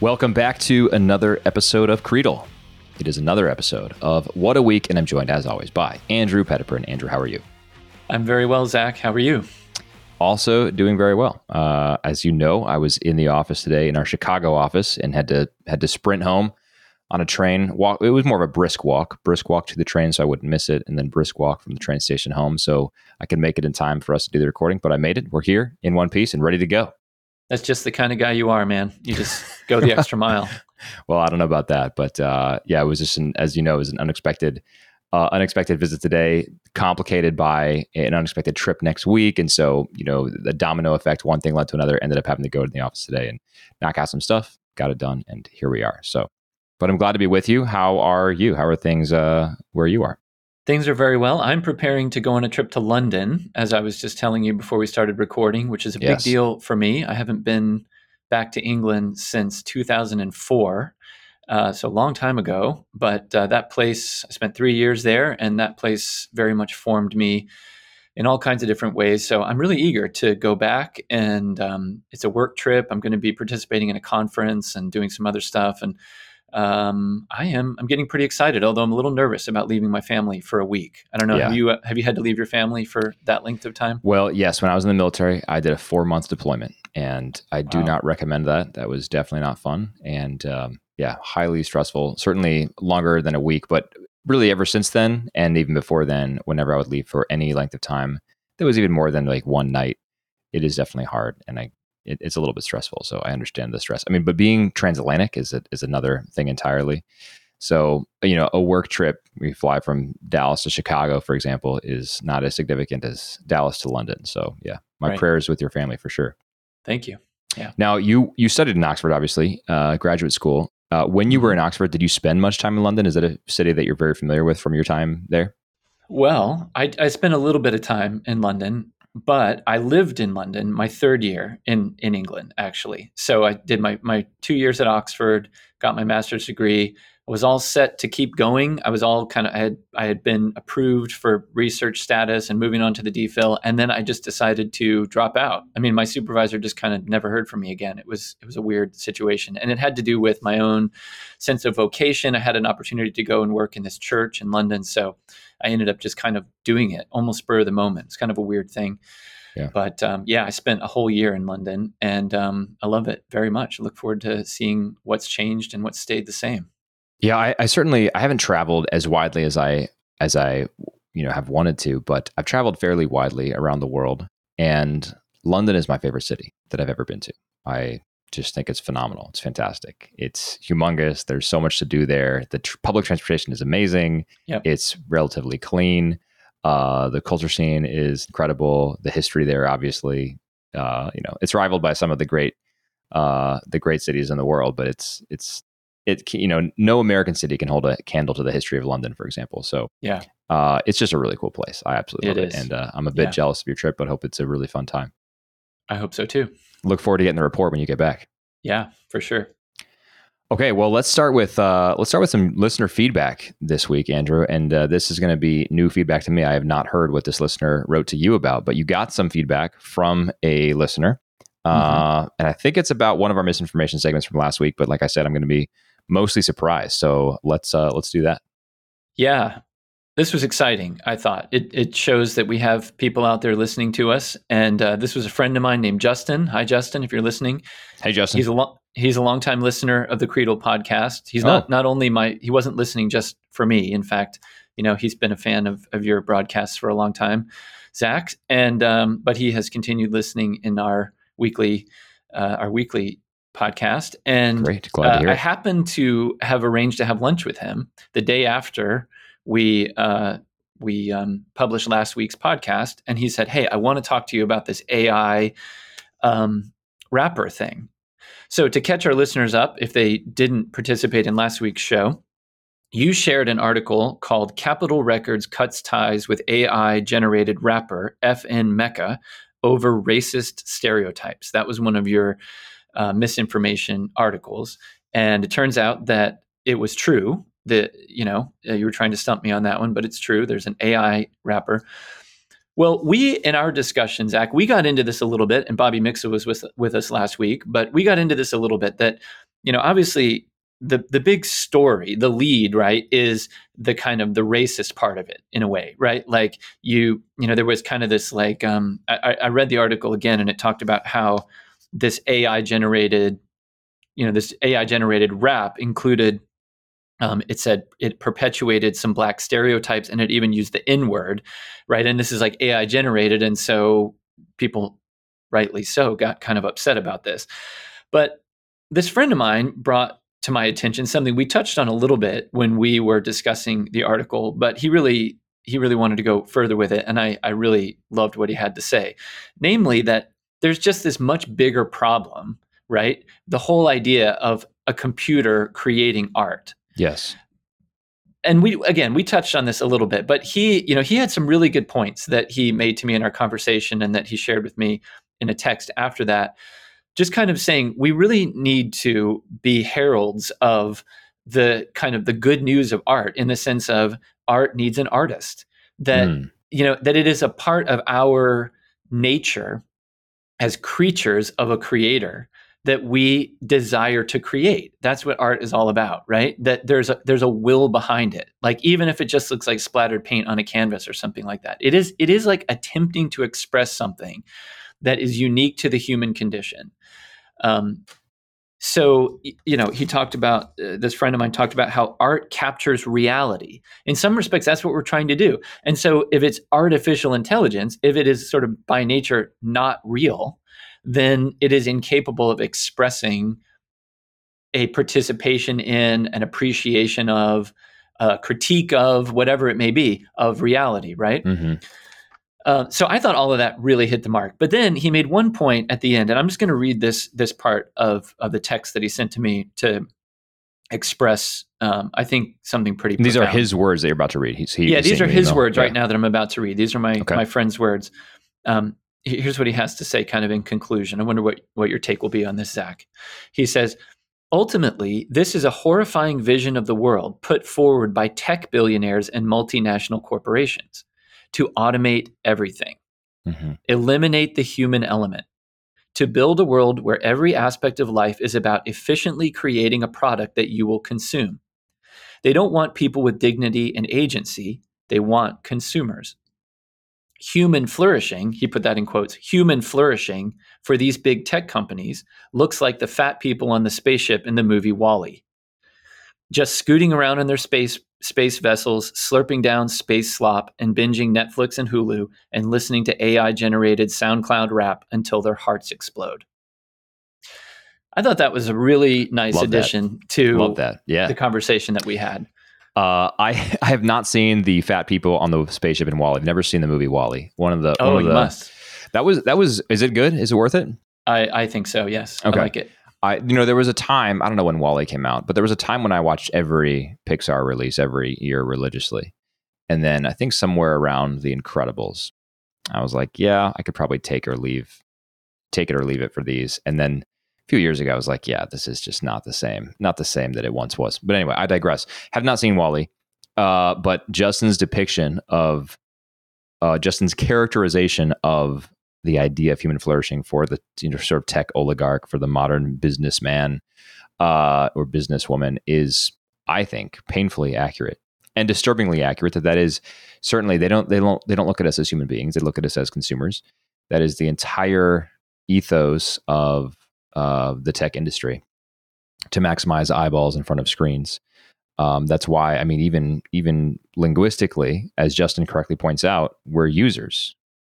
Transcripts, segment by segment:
Welcome back to another episode of Creedle. It is another episode of What a Week, and I'm joined as always by Andrew Petiprin. Andrew, how are you? I'm very well, Zach. How are you? Also doing very well. Uh, as you know, I was in the office today in our Chicago office and had to had to sprint home on a train. Walk. It was more of a brisk walk, brisk walk to the train, so I wouldn't miss it, and then brisk walk from the train station home, so I could make it in time for us to do the recording. But I made it. We're here in one piece and ready to go. That's just the kind of guy you are, man. You just go the extra mile. well, I don't know about that, but uh, yeah, it was just an, as you know, it was an unexpected, uh, unexpected visit today, complicated by an unexpected trip next week, and so you know the domino effect. One thing led to another. Ended up having to go to the office today and knock out some stuff. Got it done, and here we are. So, but I'm glad to be with you. How are you? How are things uh, where you are? Things are very well. I'm preparing to go on a trip to London, as I was just telling you before we started recording, which is a yes. big deal for me. I haven't been back to England since 2004. Uh, so a long time ago, but uh, that place, I spent three years there, and that place very much formed me in all kinds of different ways. So I'm really eager to go back, and um, it's a work trip. I'm going to be participating in a conference and doing some other stuff, and um, I am. I'm getting pretty excited, although I'm a little nervous about leaving my family for a week. I don't know. Yeah. Have you uh, have you had to leave your family for that length of time? Well, yes. When I was in the military, I did a four month deployment, and I do wow. not recommend that. That was definitely not fun, and um, yeah, highly stressful. Certainly longer than a week, but really ever since then, and even before then, whenever I would leave for any length of time, that was even more than like one night. It is definitely hard, and I it, it's a little bit stressful. So I understand the stress. I mean, but being transatlantic is a, is another thing entirely. So you know, a work trip we fly from Dallas to Chicago, for example, is not as significant as Dallas to London. So yeah, my right. prayers with your family for sure. Thank you. Yeah. Now you you studied in Oxford, obviously, uh, graduate school. Uh, when you were in mm-hmm. Oxford, did you spend much time in London? Is it a city that you're very familiar with from your time there? Well, I, I spent a little bit of time in London but I lived in London my third year in in England actually. So I did my my two years at Oxford, got my master's degree. I was all set to keep going. I was all kind of I had I had been approved for research status and moving on to the DPhil, and then I just decided to drop out. I mean, my supervisor just kind of never heard from me again. It was it was a weird situation, and it had to do with my own sense of vocation. I had an opportunity to go and work in this church in London, so I ended up just kind of doing it almost spur of the moment. It's kind of a weird thing. Yeah. But um, yeah, I spent a whole year in London and um, I love it very much. I look forward to seeing what's changed and what's stayed the same. Yeah, I, I certainly I haven't traveled as widely as I as I you know have wanted to, but I've traveled fairly widely around the world, and London is my favorite city that I've ever been to. I just think it's phenomenal. It's fantastic. It's humongous. There's so much to do there. The tr- public transportation is amazing. Yep. It's relatively clean. Uh, the culture scene is incredible. The history there, obviously, uh, you know, it's rivaled by some of the great, uh, the great cities in the world. But it's it's it you know no American city can hold a candle to the history of London, for example. So yeah, uh, it's just a really cool place. I absolutely it love is. it, and uh, I'm a bit yeah. jealous of your trip, but hope it's a really fun time. I hope so too look forward to getting the report when you get back. Yeah, for sure. Okay, well, let's start with uh, let's start with some listener feedback this week, Andrew. And uh, this is going to be new feedback to me. I have not heard what this listener wrote to you about, but you got some feedback from a listener, uh, mm-hmm. and I think it's about one of our misinformation segments from last week. But like I said, I'm going to be mostly surprised. So let's uh, let's do that. Yeah, this was exciting. I thought it, it shows that we have people out there listening to us. And uh, this was a friend of mine named Justin. Hi, Justin, if you're listening. Hey, Justin. He's a long he's a longtime listener of the Creedle podcast. He's oh. not not only my he wasn't listening just for me. In fact, you know he's been a fan of of your broadcasts for a long time, Zach. And um, but he has continued listening in our weekly uh, our weekly podcast. And Great. Glad to hear uh, I happened to have arranged to have lunch with him the day after we uh, we um, published last week's podcast, and he said, "Hey, I want to talk to you about this AI um, rapper thing." So, to catch our listeners up, if they didn't participate in last week's show, you shared an article called "Capitol Records Cuts Ties with AI Generated Rapper FN Meka Over Racist Stereotypes." That was one of your uh, misinformation articles, and it turns out that it was true that you know uh, you were trying to stump me on that one, but it's true. There's an AI rapper. Well, we in our discussion, Zach, we got into this a little bit, and Bobby Mixa was with with us last week, but we got into this a little bit that you know, obviously the the big story, the lead, right, is the kind of the racist part of it in a way, right? Like you, you know, there was kind of this like um, I, I read the article again, and it talked about how this AI generated, you know, this AI generated rap included. Um, it said it perpetuated some black stereotypes, and it even used the N word, right? And this is like AI generated, and so people, rightly so, got kind of upset about this. But this friend of mine brought to my attention something we touched on a little bit when we were discussing the article but he really he really wanted to go further with it and i i really loved what he had to say namely that there's just this much bigger problem right the whole idea of a computer creating art yes and we again we touched on this a little bit but he you know he had some really good points that he made to me in our conversation and that he shared with me in a text after that just kind of saying we really need to be heralds of the kind of the good news of art in the sense of art needs an artist that mm. you know that it is a part of our nature as creatures of a creator that we desire to create. That's what art is all about right? That there's a there's a will behind it. Like even if it just looks like splattered paint on a canvas or something like that it is it is like attempting to express something that is unique to the human condition. Um, so you know he talked about uh, this friend of mine talked about how art captures reality. In some respects that's what we're trying to do. And so if it's artificial intelligence if it is sort of by nature not real then it is incapable of expressing a participation in an appreciation of a critique of whatever it may be of reality right mm-hmm. Uh, so I thought all of that really hit the mark. But then he made one point at the end, and I'm just going to read this this part of of the text that he sent to me to express, um, I think, something pretty. These profound. are his words that you're about to read. He's, he, yeah, these are his words yeah. right now that I'm about to read. These are my okay. my friend's words. Um, here's what he has to say, kind of in conclusion. I wonder what what your take will be on this, Zach. He says. Ultimately, this is a horrifying vision of the world put forward by tech billionaires and multinational corporations to automate everything, mm-hmm. eliminate the human element, to build a world where every aspect of life is about efficiently creating a product that you will consume. They don't want people with dignity and agency, they want consumers. Human flourishing, he put that in quotes, human flourishing for these big tech companies looks like the fat people on the spaceship in the movie WALL-E. Just scooting around in their space space vessels, slurping down space slop, and binging Netflix and Hulu, and listening to AI generated SoundCloud rap until their hearts explode. I thought that was a really nice Love addition that. to Love that. Yeah. the conversation that we had. Uh, I I have not seen the fat people on the spaceship in WALL-E. I've never seen the movie WALL-E. One of the oh, of you the, must. That was that was. Is it good? Is it worth it? I I think so. Yes. Okay. I like it. I you know there was a time I don't know when WALL-E came out, but there was a time when I watched every Pixar release every year religiously, and then I think somewhere around The Incredibles, I was like, yeah, I could probably take or leave, take it or leave it for these, and then few years ago I was like, yeah, this is just not the same, not the same that it once was. But anyway, I digress. Have not seen WALL-E, uh, but Justin's depiction of uh, Justin's characterization of the idea of human flourishing for the you know, sort of tech oligarch, for the modern businessman uh, or businesswoman is, I think, painfully accurate and disturbingly accurate. That that is certainly they don't they don't they don't look at us as human beings. They look at us as consumers. That is the entire ethos of uh, the tech industry to maximize eyeballs in front of screens. Um, that's why I mean, even even linguistically, as Justin correctly points out, we're users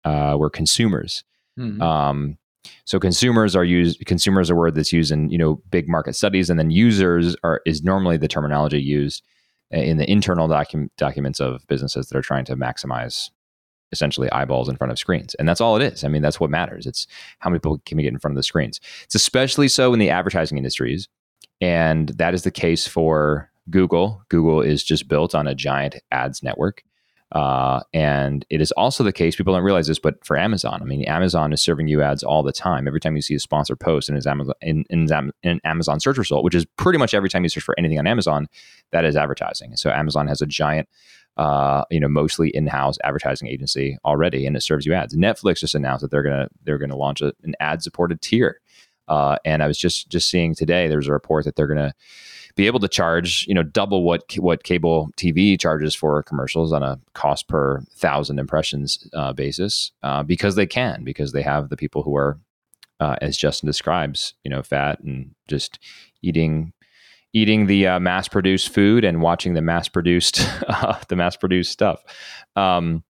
uh, we're consumers. Mm-hmm. Um, so consumers are used. Consumers are a word that's used in you know big market studies, and then users are is normally the terminology used in the internal docu- documents of businesses that are trying to maximize essentially eyeballs in front of screens. And that's all it is. I mean, that's what matters. It's how many people can we get in front of the screens. It's especially so in the advertising industries. And that is the case for Google. Google is just built on a giant ads network. Uh, and it is also the case, people don't realize this, but for Amazon, I mean, Amazon is serving you ads all the time. Every time you see a sponsored post in, Amazon, in, in, in an Amazon search result, which is pretty much every time you search for anything on Amazon, that is advertising. So Amazon has a giant, uh, you know, mostly in-house advertising agency already, and it serves you ads. Netflix just announced that they're gonna they're gonna launch a, an ad-supported tier Uh, and I was just just seeing today there's a report that they're to be able to charge you know double what what cable TV charges for commercials on a cost per thousand impressions uh, basis uh, because they can because they have the people who are uh, as Justin describes you know fat and just eating eating the uh, mass produced food and watching the mass produced uh, the mass produced stuff. Um,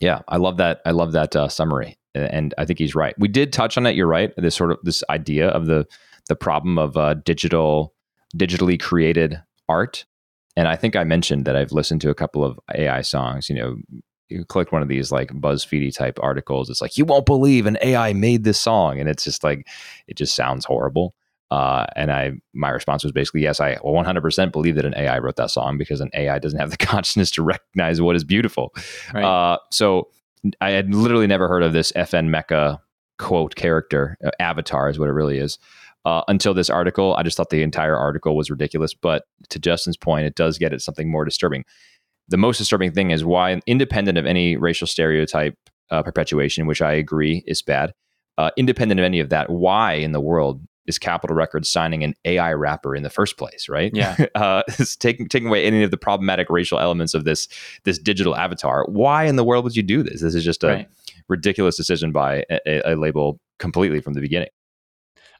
yeah, I love that. I love that uh, summary, and I think he's right. We did touch on it. You're right. This sort of this idea of the the problem of uh, digital digitally created art, and I think I mentioned that I've listened to a couple of AI songs. You know, you click one of these like BuzzFeedy type articles. It's like you won't believe an AI made this song, and it's just like it just sounds horrible. Uh, and I, my response was basically, yes, I 100% believe that an AI wrote that song because an AI doesn't have the consciousness to recognize what is beautiful. Right. Uh, so I had literally never heard of this FN Meka quote character. Uh, Avatar is what it really is. Uh, until this article, I just thought the entire article was ridiculous. But to Justin's point, it does get at something more disturbing. The most disturbing thing is why, independent of any racial stereotype uh, perpetuation, which I agree is bad, uh, independent of any of that, why in the world is Capitol Records signing an AI rapper in the first place, right? Yeah, uh, taking taking away any of the problematic racial elements of this this digital avatar. Why in the world would you do this? This is just a right. ridiculous decision by a, a, label completely from the beginning.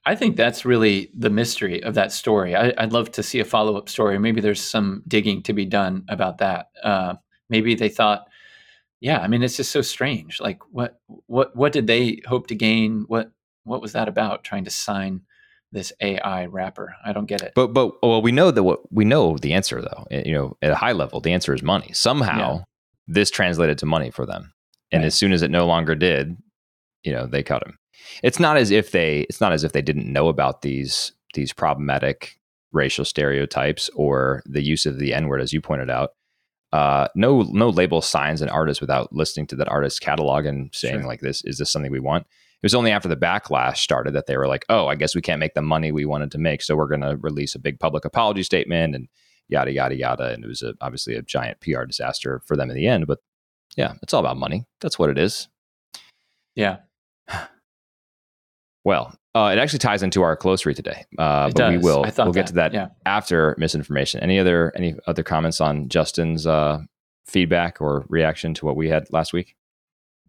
I think that's really the mystery of that story. I, would love to see a follow up story. Maybe there's some digging to be done about that. Uh, maybe they thought, yeah, I mean, it's just so strange. Like, what what what did they hope to gain? What what was that about? Trying to sign this AI rapper. I don't get it. But but well, we know that what we know the answer though. Eh, you know, at a high level, the answer is money. Somehow, yeah. this translated to money for them, and right. as soon as it no longer did, you know, they cut him. It's not as if they. It's not as if they didn't know about these these problematic racial stereotypes or the use of the N word, as you pointed out. Uh, no, no label signs an artist without listening to that artist's catalog and saying sure. like, "This is this something we want." It was only after the backlash started that they were like, oh, I guess we can't make the money we wanted to make. So we're going to release a big public apology statement and yada, yada, yada. And it was a, obviously a giant PR disaster for them in the end. But yeah, it's all about money. That's what it is. Yeah. Well, uh, it actually ties into our close read today, uh, but does. we will we'll get to that yeah. after misinformation. Any other any other comments on Justin's uh, feedback or reaction to what we had last week?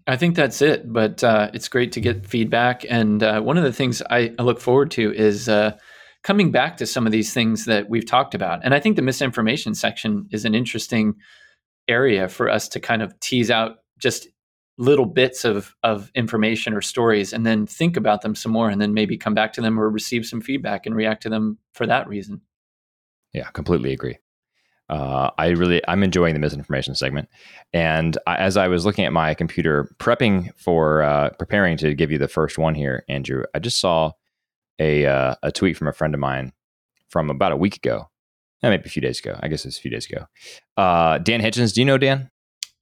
I think that's it. But uh, it's great to get feedback. And uh, one of the things I, I look forward to is uh, coming back to some of these things that we've talked about. And I think the misinformation section is an interesting area for us to kind of tease out just little bits of, of information or stories and then think about them some more and then maybe come back to them or receive some feedback and react to them for that reason. Yeah, completely agree uh, I really I'm enjoying the misinformation segment. And I, as I was looking at my computer prepping for uh, preparing to give you the first one here, Andrew, I just saw a uh, a tweet from a friend of mine from about a week ago, eh, maybe a few days ago. I guess it's a few days ago. Uh, Dan Hitchens, do you know Dan?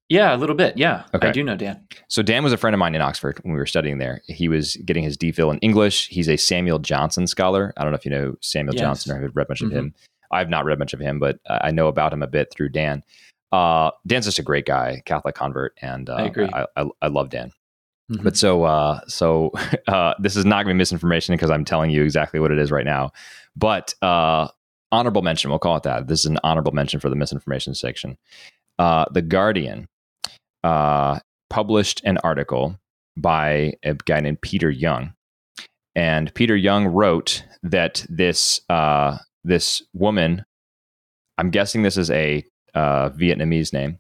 Yeah, a little bit. Yeah, okay. I do know Dan. So Dan was a friend of mine in Oxford when we were studying there. He was getting his DPhil in English. He's a Samuel Johnson scholar. I don't know if you know Samuel yes. Johnson or have read much mm-hmm. of him. I've not read much of him, but I know about him a bit through Dan. Uh, Dan's just a great guy, Catholic convert, and uh, I agree. I, I, I love Dan. Mm-hmm. But so, uh, so uh, this is not going to be misinformation because I'm telling you exactly what it is right now. But uh, honorable mention, we'll call it that. This is an honorable mention for the misinformation section. Uh, the Guardian published an article by a guy named Peter Young, and Peter Young wrote that this uh, this woman, I'm guessing this is a uh, Vietnamese name,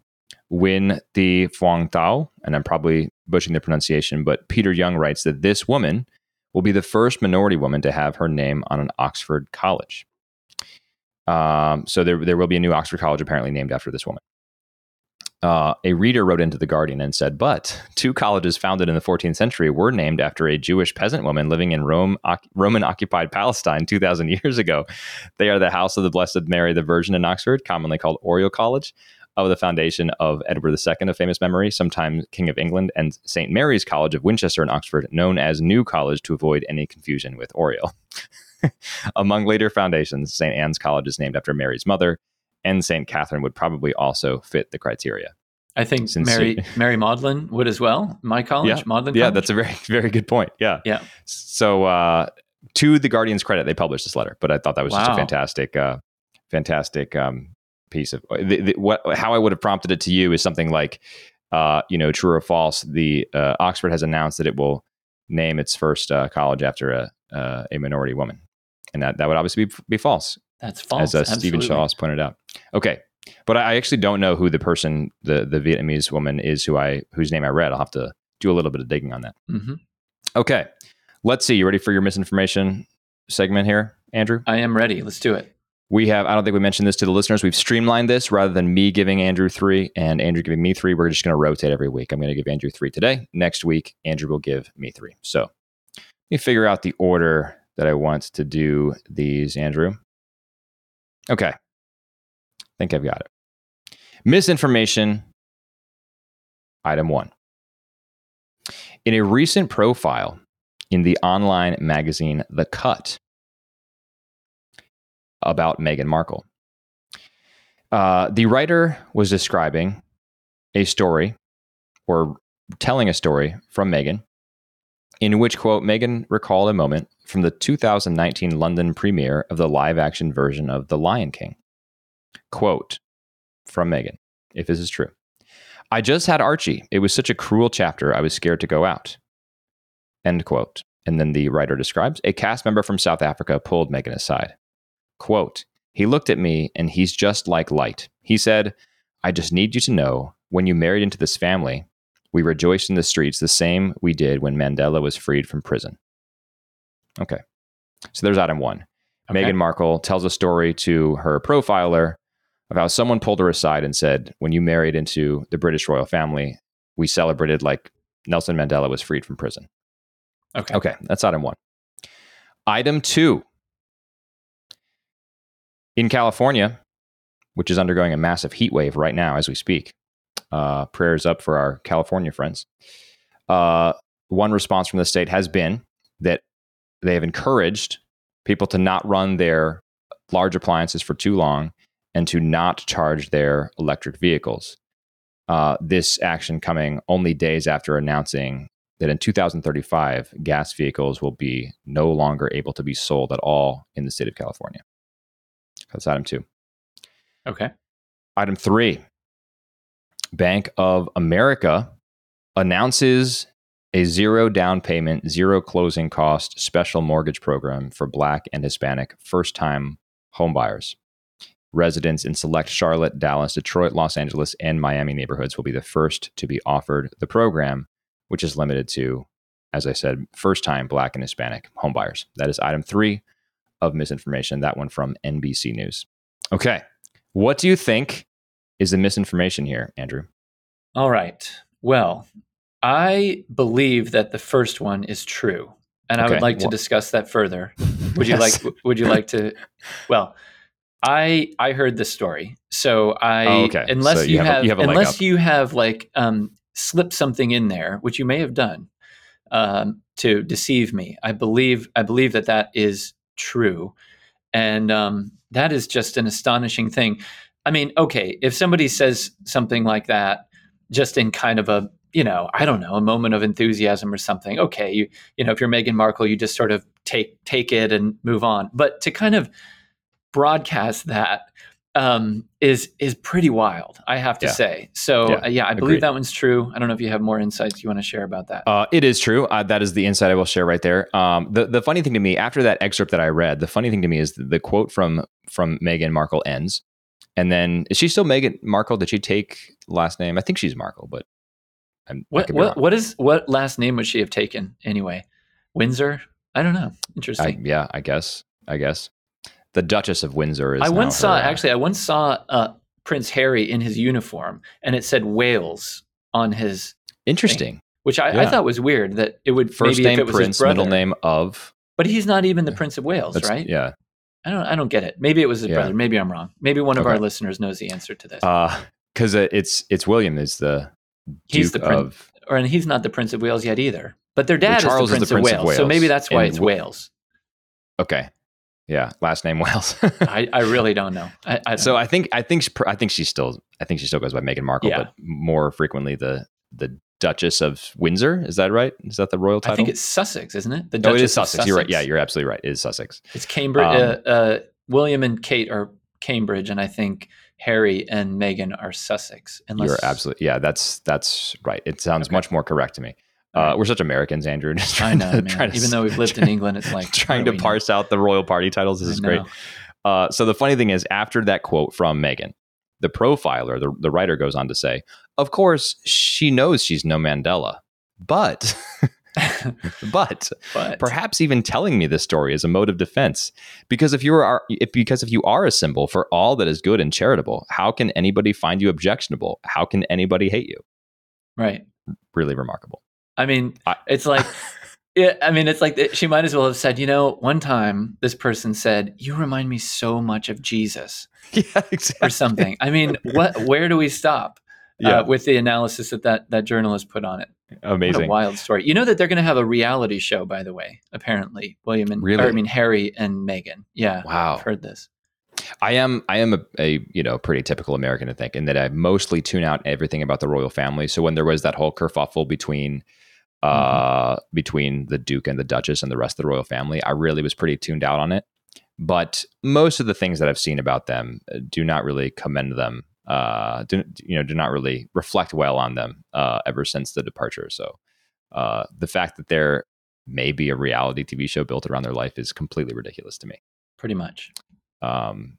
Nguyen Thi Phuong Thao, and I'm probably butchering the pronunciation, but Peter Young writes that this woman will be the first minority woman to have her name on an Oxford college. Um, so there, there will be a new Oxford college apparently named after this woman uh, a reader wrote into the Guardian and said, "But two colleges founded in the 14th century were named after a Jewish peasant woman living in Rome, Roman occupied Palestine 2,000 years ago. They are the House of the Blessed Mary the Virgin in Oxford, commonly called Oriel College." Of the foundation of Edward II of famous memory, sometimes King of England, and St. Mary's College of Winchester in Oxford, known as New College to avoid any confusion with Oriel. Among later foundations, St. Anne's College is named after Mary's mother, and St. Catherine would probably also fit the criteria. I think Since Mary she, Mary Magdalene would as well. My college, yeah, Magdalene. Yeah, that's a very very good point. Yeah, yeah. So uh, to the Guardian's credit, they published this letter, but I thought that was just a fantastic, uh, fantastic um, piece of the, the, what. How I would have prompted it to you is something like, uh, you know, true or false. The uh, Oxford has announced that it will name its first uh, college after a uh, a minority woman, and that that would obviously be, be false, That's false. as uh, Stephen. Shaw has pointed out. Okay, but I actually don't know who the person, the the Vietnamese woman is who I whose name I read. I'll have to do a little bit of digging on that. Mhm. Okay, let's see. You ready for your misinformation segment here, Andrew? I am ready. Let's do it. We have, I don't think we mentioned this to the listeners. We've streamlined this rather than me giving Andrew three and Andrew giving me three. We're just going to rotate every week. I'm going to give Andrew three today. Next week, Andrew will give me three. So let me figure out the order that I want to do these, Andrew. Okay. I think I've got it. Misinformation, item one. In a recent profile in the online magazine The Cut, about Meghan Markle. Uh, the writer was describing a story or telling a story from Meghan in which, quote, Meghan recalled a moment from the 2019 London premiere of the live action version of The Lion King. Quote from Meghan, if this is true. I just had Archie. It was such a cruel chapter, I was scared to go out. End quote. And then the writer describes a cast member from South Africa pulled Meghan aside. Quote, he looked at me and he's just like light. He said, I just need you to know when you married into this family, we rejoiced in the streets the same we did when Mandela was freed from prison. Okay. So there's item one. Okay. Meghan Markle tells a story to her profiler of how someone pulled her aside and said, When you married into the British royal family, we celebrated like Nelson Mandela was freed from prison. Okay. Okay, that's item one. Item two. In California, which is undergoing a massive heat wave right now as we speak, uh, prayers up for our California friends. Uh, one response from the state has been that they have encouraged people to not run their large appliances for too long and to not charge their electric vehicles. Uh, this action coming only days after announcing that in 2035, gas vehicles will be no longer able to be sold at all in the state of California. That's item two. Okay. Item three Bank of America announces a zero down payment, zero closing cost special mortgage program for Black and Hispanic first time homebuyers. Residents in select Charlotte, Dallas, Detroit, Los Angeles, and Miami neighborhoods will be the first to be offered the program, which is limited to, as I said, first time Black and Hispanic homebuyers. That is item three of misinformation. That one from NBC News. Okay. What do you think is the misinformation here, Andrew? All right. Well, I believe that the first one is true, and I would like to discuss that further. Would you like? Would you like to? Well, I I heard the story, so I Oh, okay. unless So you you, have have, you have unless up. you have like um, slipped something in there, which you may have done um, to deceive me. I believe I believe that that is true, and um, that is just an astonishing thing. I mean, okay, if somebody says something like that, just in kind of a you know, I don't know, a moment of enthusiasm or something. Okay, you you know, if you're Meghan Markle, you just sort of take take it and move on. But to kind of broadcast that um, is is pretty wild, I have to Yeah. say. So Yeah, uh, yeah, I agreed. believe that one's true. I don't know if you have more insights you want to share about that. Uh, it is true. Uh, that is the insight I will share right there. Um, the the funny thing to me after that excerpt that I read, the funny thing to me is the, the quote from from Meghan Markle ends, and then is she still Meghan Markle? Did she take last name? I think she's Markle, but I'm, what what what is what last name would she have taken anyway? Windsor? I don't know. I, Interesting. yeah, I guess. I guess the Duchess of Windsor is. I, once saw her, uh, actually I once saw uh, Prince Harry in his uniform and it said Wales on his interesting. which I, I thought was weird that it would First maybe if name it was Prince, brother, middle name of. but he's not even the Prince of Wales, That's, right? Yeah. I don't I don't get it. Maybe it was his Yeah. brother. Maybe I'm wrong. Maybe one of our listeners knows the answer to this. Because uh, it's it's William is the he's Duke the prince, of. or and he's not the Prince of Wales yet either. But their dad Charles is the Prince, of, Wales, so maybe that's why it's Wi- Wales. Okay. Yeah, last name Wales. I, I really don't know. I, I don't so know. I think I think she- I think she still I think she still goes by Meghan Markle, Yeah. but more frequently the the Duchess of Windsor. Is that right? Is that the royal title? I think it's Sussex, isn't it? The Duchess oh, it is Sussex. Sussex. You're right. Yeah, you're absolutely right. It is Sussex. It's Cambridge. Um, uh, uh, William and Kate are Cambridge, and I think Harry and Meghan are Sussex. Unless... You're absolutely yeah. That's that's right. It sounds okay. much more correct to me. Uh, we're such Americans, Andrew. Just trying I know, to, trying Even to, though we've lived in England, it's like trying to parse know? out the royal party titles. This is great. Uh, so the funny thing is, after that quote from Meghan, the profiler, the, the writer goes on to say, "Of course, she knows she's no Mandela, but." but, but, perhaps even telling me this story is a mode of defense because if you are if, because if you are a symbol for all that is good and charitable how can anybody find you objectionable how can anybody hate you right really remarkable I mean, it's like, yeah, I mean, it's like she might as well have said, you know, one time this person said, "You remind me so much of Jesus," yeah, exactly. or something. I mean, what? Where do we stop? Uh, yeah. Uh, with the analysis that, that that journalist put on it. Amazing, wild story. You know that they're going to have a reality show, by the way. Apparently, William and really? Or, I mean Harry and Meghan. Yeah, wow, I've heard this. I am I am a, a, you know pretty typical American to think in that I mostly tune out everything about the royal family. So when there was that whole kerfuffle between uh, mm-hmm. between the Duke and the Duchess and the rest of the royal family. I really was pretty tuned out on it. But most of the things that I've seen about them uh, do not really commend them. Uh, do, you know, do not really reflect well on them uh, ever since the departure. So uh, the fact that there may be a reality TV show built around their life is completely ridiculous to me. Pretty much. Um,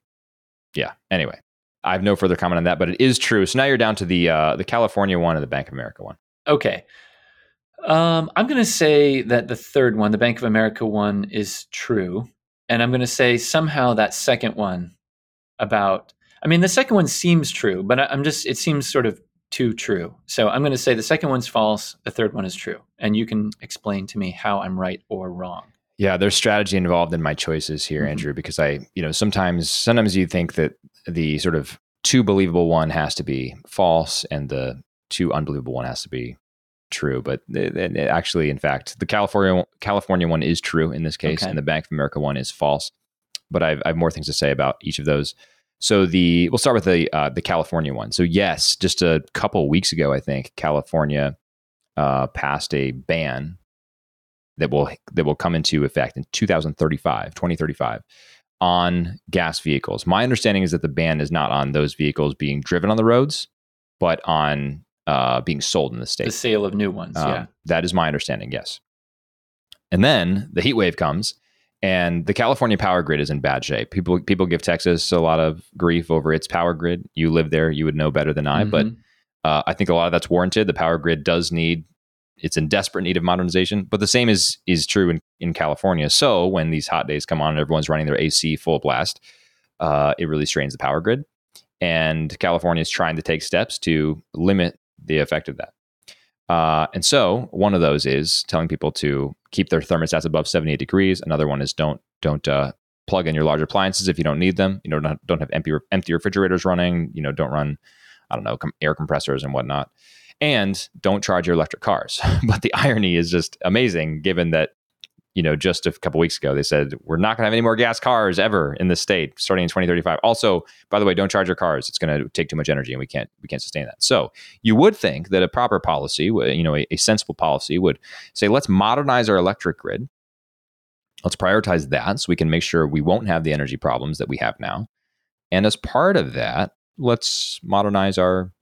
yeah. Anyway, I have no further comment on that, but it is true. So now you're down to the uh, the California one and the Bank of America one. Okay. Um, I'm going to say that the third one, the Bank of America one, is true. And I'm going to say somehow that second one about, I mean, the second one seems true, but I'm just, it seems sort of too true. So I'm going to say the second one's false, the third one is true. And you can explain to me how I'm right or wrong. Yeah, there's strategy involved in my choices here, mm-hmm. Andrew, because I, you know, sometimes sometimes you think that the sort of too believable one has to be false and the too unbelievable one has to be true, but it, it actually, in fact, the California California one is true in this case, okay. and the Bank of America one is false. But I've, I have more things to say about each of those. So the we'll start with the uh, the California one. So yes, just a couple weeks ago, I think California uh, passed a ban that will that will come into effect in 2035, 2035 on gas vehicles. My understanding is that the ban is not on those vehicles being driven on the roads, but on uh, being sold in the state. The sale of new ones, um, yeah. That is my understanding, yes. And then the heat wave comes, and the California power grid is in bad shape. People people give Texas a lot of grief over its power grid. You live there, you would know better than I, mm-hmm. but uh, I think a lot of that's warranted. The power grid does need it's in desperate need of modernization, but the same is is true in, in California. So when these hot days come on and everyone's running their AC full blast, uh, it really strains the power grid. And California is trying to take steps to limit the effect of that. Uh, and so one of those is telling people to keep their thermostats above 78 degrees. Another one is don't don't uh, plug in your large appliances if you don't need them. You know, don't, don't have empty empty refrigerators running. You know, don't run I don't know com- air compressors and whatnot. And don't charge your electric cars. but the irony is just amazing, given that you know, just a couple weeks ago, they said we're not going to have any more gas cars ever in the state starting in 2035. Also, by the way, don't charge your cars; it's going to take too much energy, and we can't we can't sustain that. So, you would think that a proper policy, you know, a, a sensible policy, would say let's modernize our electric grid. Let's prioritize that so we can make sure we won't have the energy problems that we have now. And as part of that, let's modernize our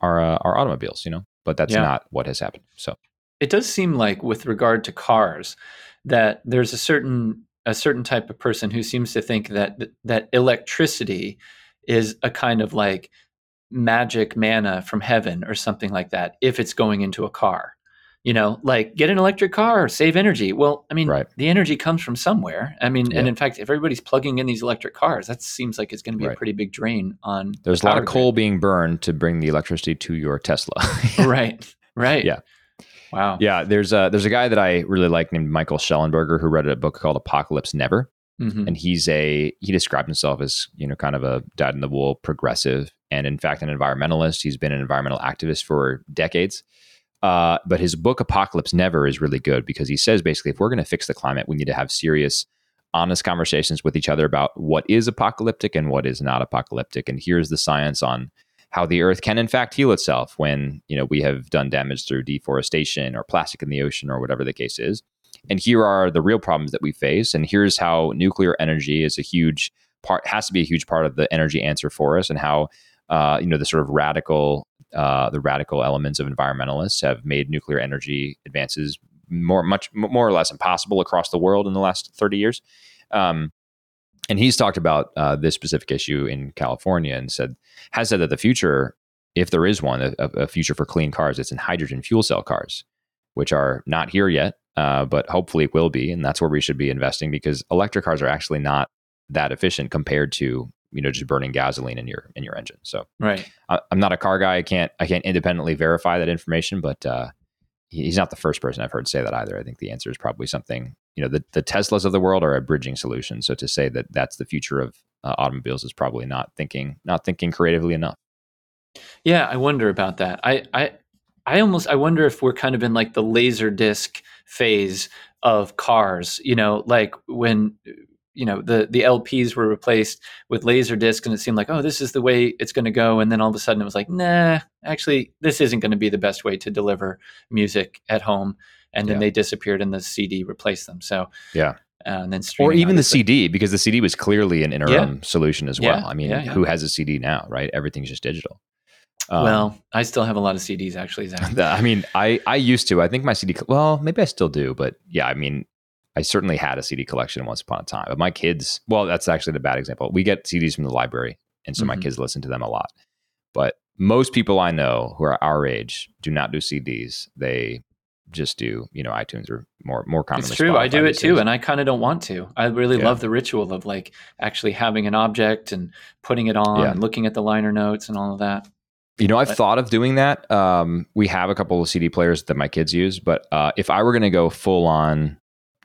our uh, our automobiles. You know, but that's yeah. not what has happened. So it does seem like with regard to cars that there's a certain a certain type of person who seems to think that that electricity is a kind of like magic manna from heaven or something like that if it's going into a car you know? Like get an electric car save energy. Well i mean right. the energy comes from somewhere. I mean yeah. and in fact if everybody's plugging in these electric cars that seems like it's going to be right. a pretty big drain on there's the a lot of coal being burned to bring the electricity to your tesla. Right. Right. Yeah Wow. Yeah, there's a there's a guy that I really like named Michael Shellenberger who wrote a book called Apocalypse Never. Mm-hmm. And he's a he described himself as, you know, kind of a dyed in the wool progressive and in fact an environmentalist. He's been an environmental activist for decades. Uh, but his book Apocalypse Never is really good because he says basically if we're going to fix the climate, we need to have serious honest conversations with each other about what is apocalyptic and what is not apocalyptic and here's the science on how the earth can in fact heal itself when you know we have done damage through deforestation or plastic in the ocean or whatever the case is. And here are the real problems that we face and here's how nuclear energy is a huge part has to be a huge part of the energy answer for us and how uh, you know the sort of radical uh, the radical elements of environmentalists have made nuclear energy advances more much more or less impossible across the world in the last 30 years. Um, and he's talked about uh, this specific issue in California and said has said that the future, if there is one, a, a, future for clean cars, it's in hydrogen fuel cell cars, which are not here yet, uh, but hopefully it will be, and that's where we should be investing because electric cars are actually not that efficient compared to you know just burning gasoline in your in your engine. So right, I, am not a car guy. I can't I can't independently verify that information, but uh, he's not the first person I've heard say that either. I think the answer is probably something you know the, the teslas of the world are a bridging solution. So to say that that's the future of uh, automobiles is probably not thinking not thinking creatively enough. Yeah i wonder about that. I i i almost i wonder if we're kind of in like the laser disc phase of cars you know like when you know the the LPs were replaced with laser discs, and it seemed like oh this is the way it's going to go and then all of a sudden it was like nah actually this isn't going to be the best way to deliver music at home and then yeah. they disappeared and the CD replaced them. So yeah. Uh, and then or even the CD because the CD was clearly an interim yeah. solution as well. I mean, who has a CD now, right? Everything's just digital. Um, well, I still have a lot of CDs actually. Zach. I mean, I I used to. I think my CD. Well, maybe I still do, but yeah, I mean, I certainly had a CD collection once upon a time. But my kids, well, that's actually a bad example. We get CDs from the library, and so mm-hmm. my kids listen to them a lot. But most people I know who are our age do not do CDs. They just do you know iTunes or more more commonly. It's true. Spotify I do it too, and I kind of don't want to. I really yeah. love the ritual of like actually having an object and putting it on yeah. and looking at the liner notes and all of that. You know, I've but, thought of doing that. Um, we have a couple of CD players that my kids use, but uh, if I were going to go full on,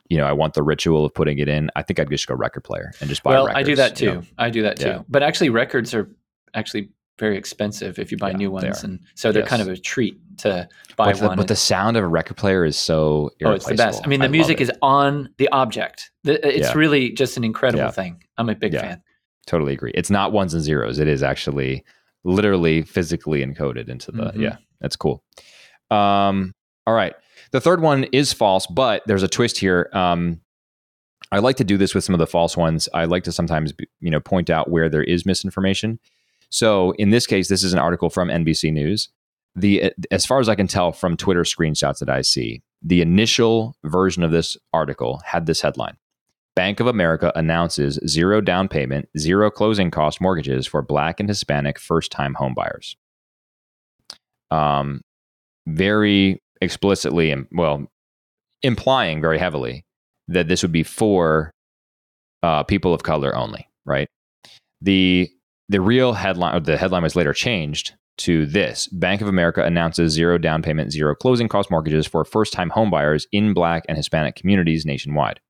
you know, I want the ritual of putting it in. I think I'd just go record player and just buy. Well, records, I do that too. You know? I do that too. Yeah. But actually, records are actually very expensive if you buy new ones, and so they're yes. kind of a treat to buy but the, one. But the sound of a record player is so oh, it's the best. I mean, the I music is on the object. it's yeah. really just an incredible yeah. thing. I'm a big yeah. fan. Totally agree. It's not ones and zeros. It is actually literally physically encoded into the. Mm-hmm. Yeah, that's cool. Um, all right. The third one is false, but there's a twist here. Um, I like to do this with some of the false ones. I like to sometimes, you know, point out where there is misinformation. So in this case, this is an article from NBC News the as far as I can tell from Twitter screenshots that I see, the initial version of this article had this headline: Bank of America announces zero down payment, zero closing cost mortgages for Black and Hispanic first-time homebuyers. Um, very explicitly, and well, implying very heavily that this would be for uh, people of color only, right? The the real headline, the headline was later changed to this Bank of America announces zero down payment, zero closing cost mortgages for first time homebuyers in Black and Hispanic communities nationwide.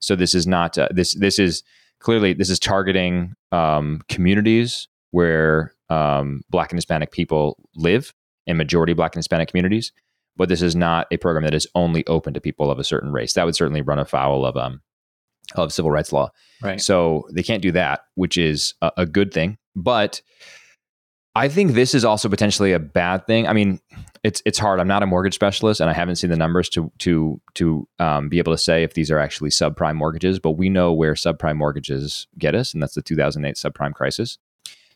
So this is not uh, this this is clearly this is targeting um, communities where um, Black and Hispanic people live in majority Black and Hispanic communities. But this is not a program that is only open to people of a certain race. That would certainly run afoul of um, of civil rights law. Right. So they can't do that, which is a, a good thing. But I think this is also potentially a bad thing. I mean, it's it's hard. I'm not a mortgage specialist, and I haven't seen the numbers to to to um, be able to say if these are actually subprime mortgages. But we know where subprime mortgages get us, and that's the 2008 subprime crisis.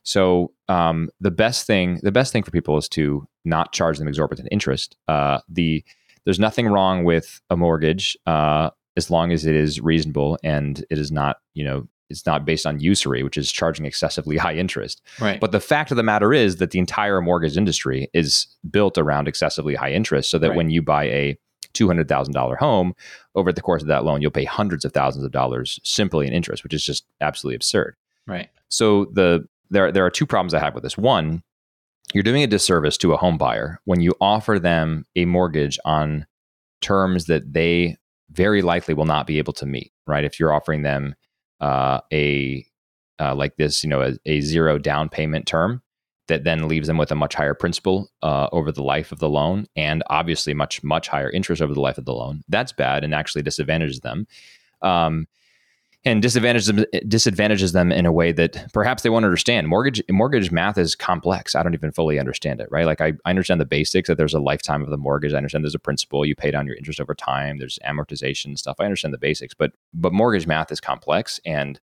So um, the best thing the best thing for people is to not charge them exorbitant interest. Uh, the there's nothing wrong with a mortgage uh, as long as it is reasonable and it is not you know it's not based on usury, which is charging excessively high interest. Right. But the fact of the matter is that the entire mortgage industry is built around excessively high interest, so that right. when you buy a two hundred thousand dollar home over the course of that loan, you'll pay hundreds of thousands of dollars simply in interest, which is just absolutely absurd. Right. So the there there are two problems I have with this. One, you're doing a disservice to a home buyer when you offer them a mortgage on terms that they very likely will not be able to meet. Right. If you're offering them uh, a uh, like this, you know, a, a, zero down payment term that then leaves them with a much higher principal uh, over the life of the loan, and obviously much much higher interest over the life of the loan. That's bad and actually disadvantages them. Um, and disadvantages them, disadvantages them in a way that perhaps they won't understand. Mortgage mortgage math is complex. I don't even fully understand it, right? Like I, I understand the basics that there's a lifetime of the mortgage. I understand there's a principal. You pay down your interest over time. There's amortization stuff. I understand the basics, but but mortgage math is complex and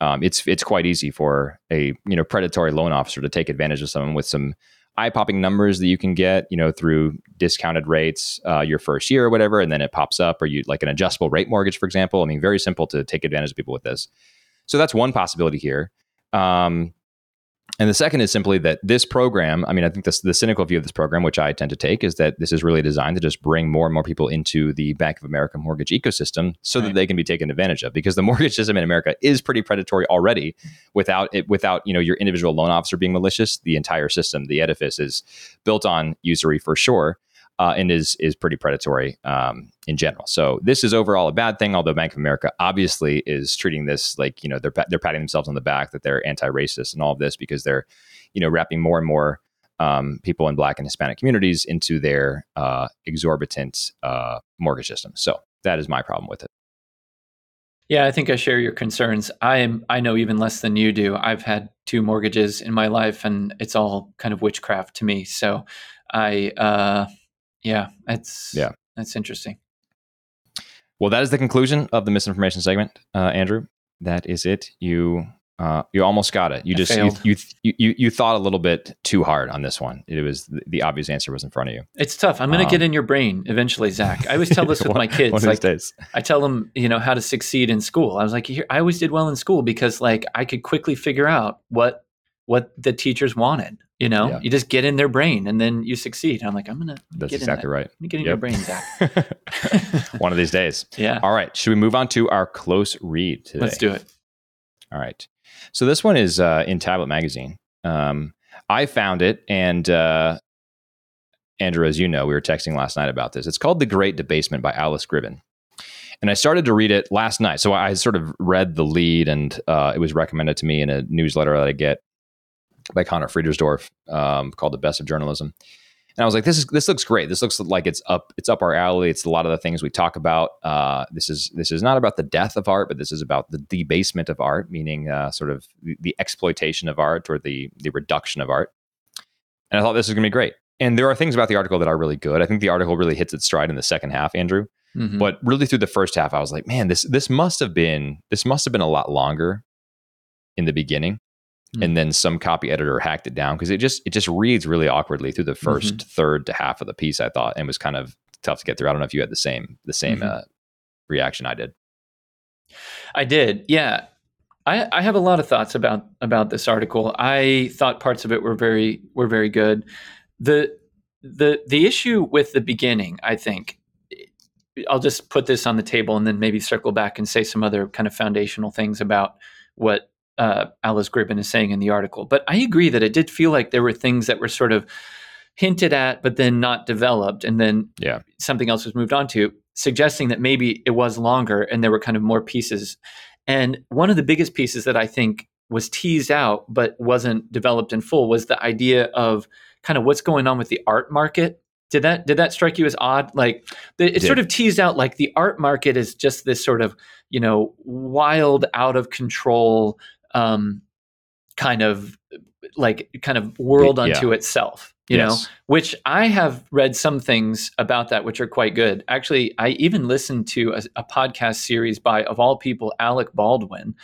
um, it's it's quite easy for a you know predatory loan officer to take advantage of someone with some eye popping numbers that you can get, you know, through discounted rates uh, your first year or whatever, and then it pops up, or you like an adjustable rate mortgage, for example. I mean, very simple to take advantage of people with this. So that's one possibility here. Um, and the second is simply that this program, I mean, I think this, the cynical view of this program, which I tend to take, is that this is really designed to just bring more and more people into the Bank of America mortgage ecosystem so right. that they can be taken advantage of. Because the mortgage system in America is pretty predatory already without it, without, you know, your individual loan officer being malicious. The entire system, the edifice is built on usury for sure uh, and is is pretty predatory um, in general. So this is overall a bad thing. Although Bank of America obviously is treating this like you know they're they're patting themselves on the back that they're anti-racist and all of this because they're you know wrapping more and more um, people in Black and Hispanic communities into their uh, exorbitant uh, mortgage system. So that is my problem with it. Yeah, I think I share your concerns. I am I know even less than you do. I've had two mortgages in my life and it's all kind of witchcraft to me. So I uh yeah, that's yeah, that's interesting. Well, that is the conclusion of the misinformation segment, uh, Andrew. That is it. You uh, you almost got it. You I just you, you, you you thought a little bit too hard on this one. It was the, obvious answer was in front of you. It's tough. I'm going to um, get in your brain eventually, Zach. I always tell this with one, my kids. One like, days. I tell them, you know, how to succeed in school. I was like, I always did well in school because like I could quickly figure out what what the teachers wanted. You know, yeah. you just get in their brain and then you succeed. I'm like, I'm gonna. That's exactly that. right. Let me get in yep. your brain, Zach. One of these days. Yeah. All right. Should we move on to our close read today? Let's do it. All right. So this one is uh, in Tablet Magazine. Um, I found it, and uh, Andrew, as you know, we were texting last night about this. It's called "The Great Debasement" by Alice Gribbin. And I started to read it last night. So I sort of read the lead, and uh, it was recommended to me in a newsletter that I get by Conor Friedersdorf um, called "The Best of Journalism." And I was like, "This is this looks great. This looks like it's up it's up our alley. It's a lot of the things we talk about. Uh, this is this is not about the death of art, but this is about the debasement of art, meaning uh, sort of the, the, exploitation of art or the the reduction of art." And I thought this is going to be great. And there are things about the article that are really good. I think the article really hits its stride in the second half, Andrew. Mm-hmm. But really through the first half, I was like, man, this this must have been this must have been a lot longer in the beginning mm and then some copy editor hacked it down because it just it just reads really awkwardly through the 1st mm-hmm. third to half of the piece. I thought and was kind of tough to get through. I don't know if you had the same the same mm-hmm. uh, reaction I did. I did, yeah. I, I have a lot of thoughts about about this article. I thought parts of it were very were very good. the the The issue with the beginning, I think, I'll just put this on the table and then maybe circle back and say some other kind of foundational things about what uh, Alice Gribbin is saying in the article. But I agree that it did feel like there were things that were sort of hinted at, but then not developed, and then yeah. something else was moved on to, suggesting that maybe it was longer and there were kind of more pieces. And one of the biggest pieces that I think was teased out but wasn't developed in full was the idea of kind of what's going on with the art market did that did that strike you as odd? Like it, it sort of teased out like the art market is just this sort of you know wild, out of control um, kind of like kind of world unto yeah. itself you yes. know which i have read some things about that which are quite good actually i even listened to a, a podcast series by of all people alec baldwin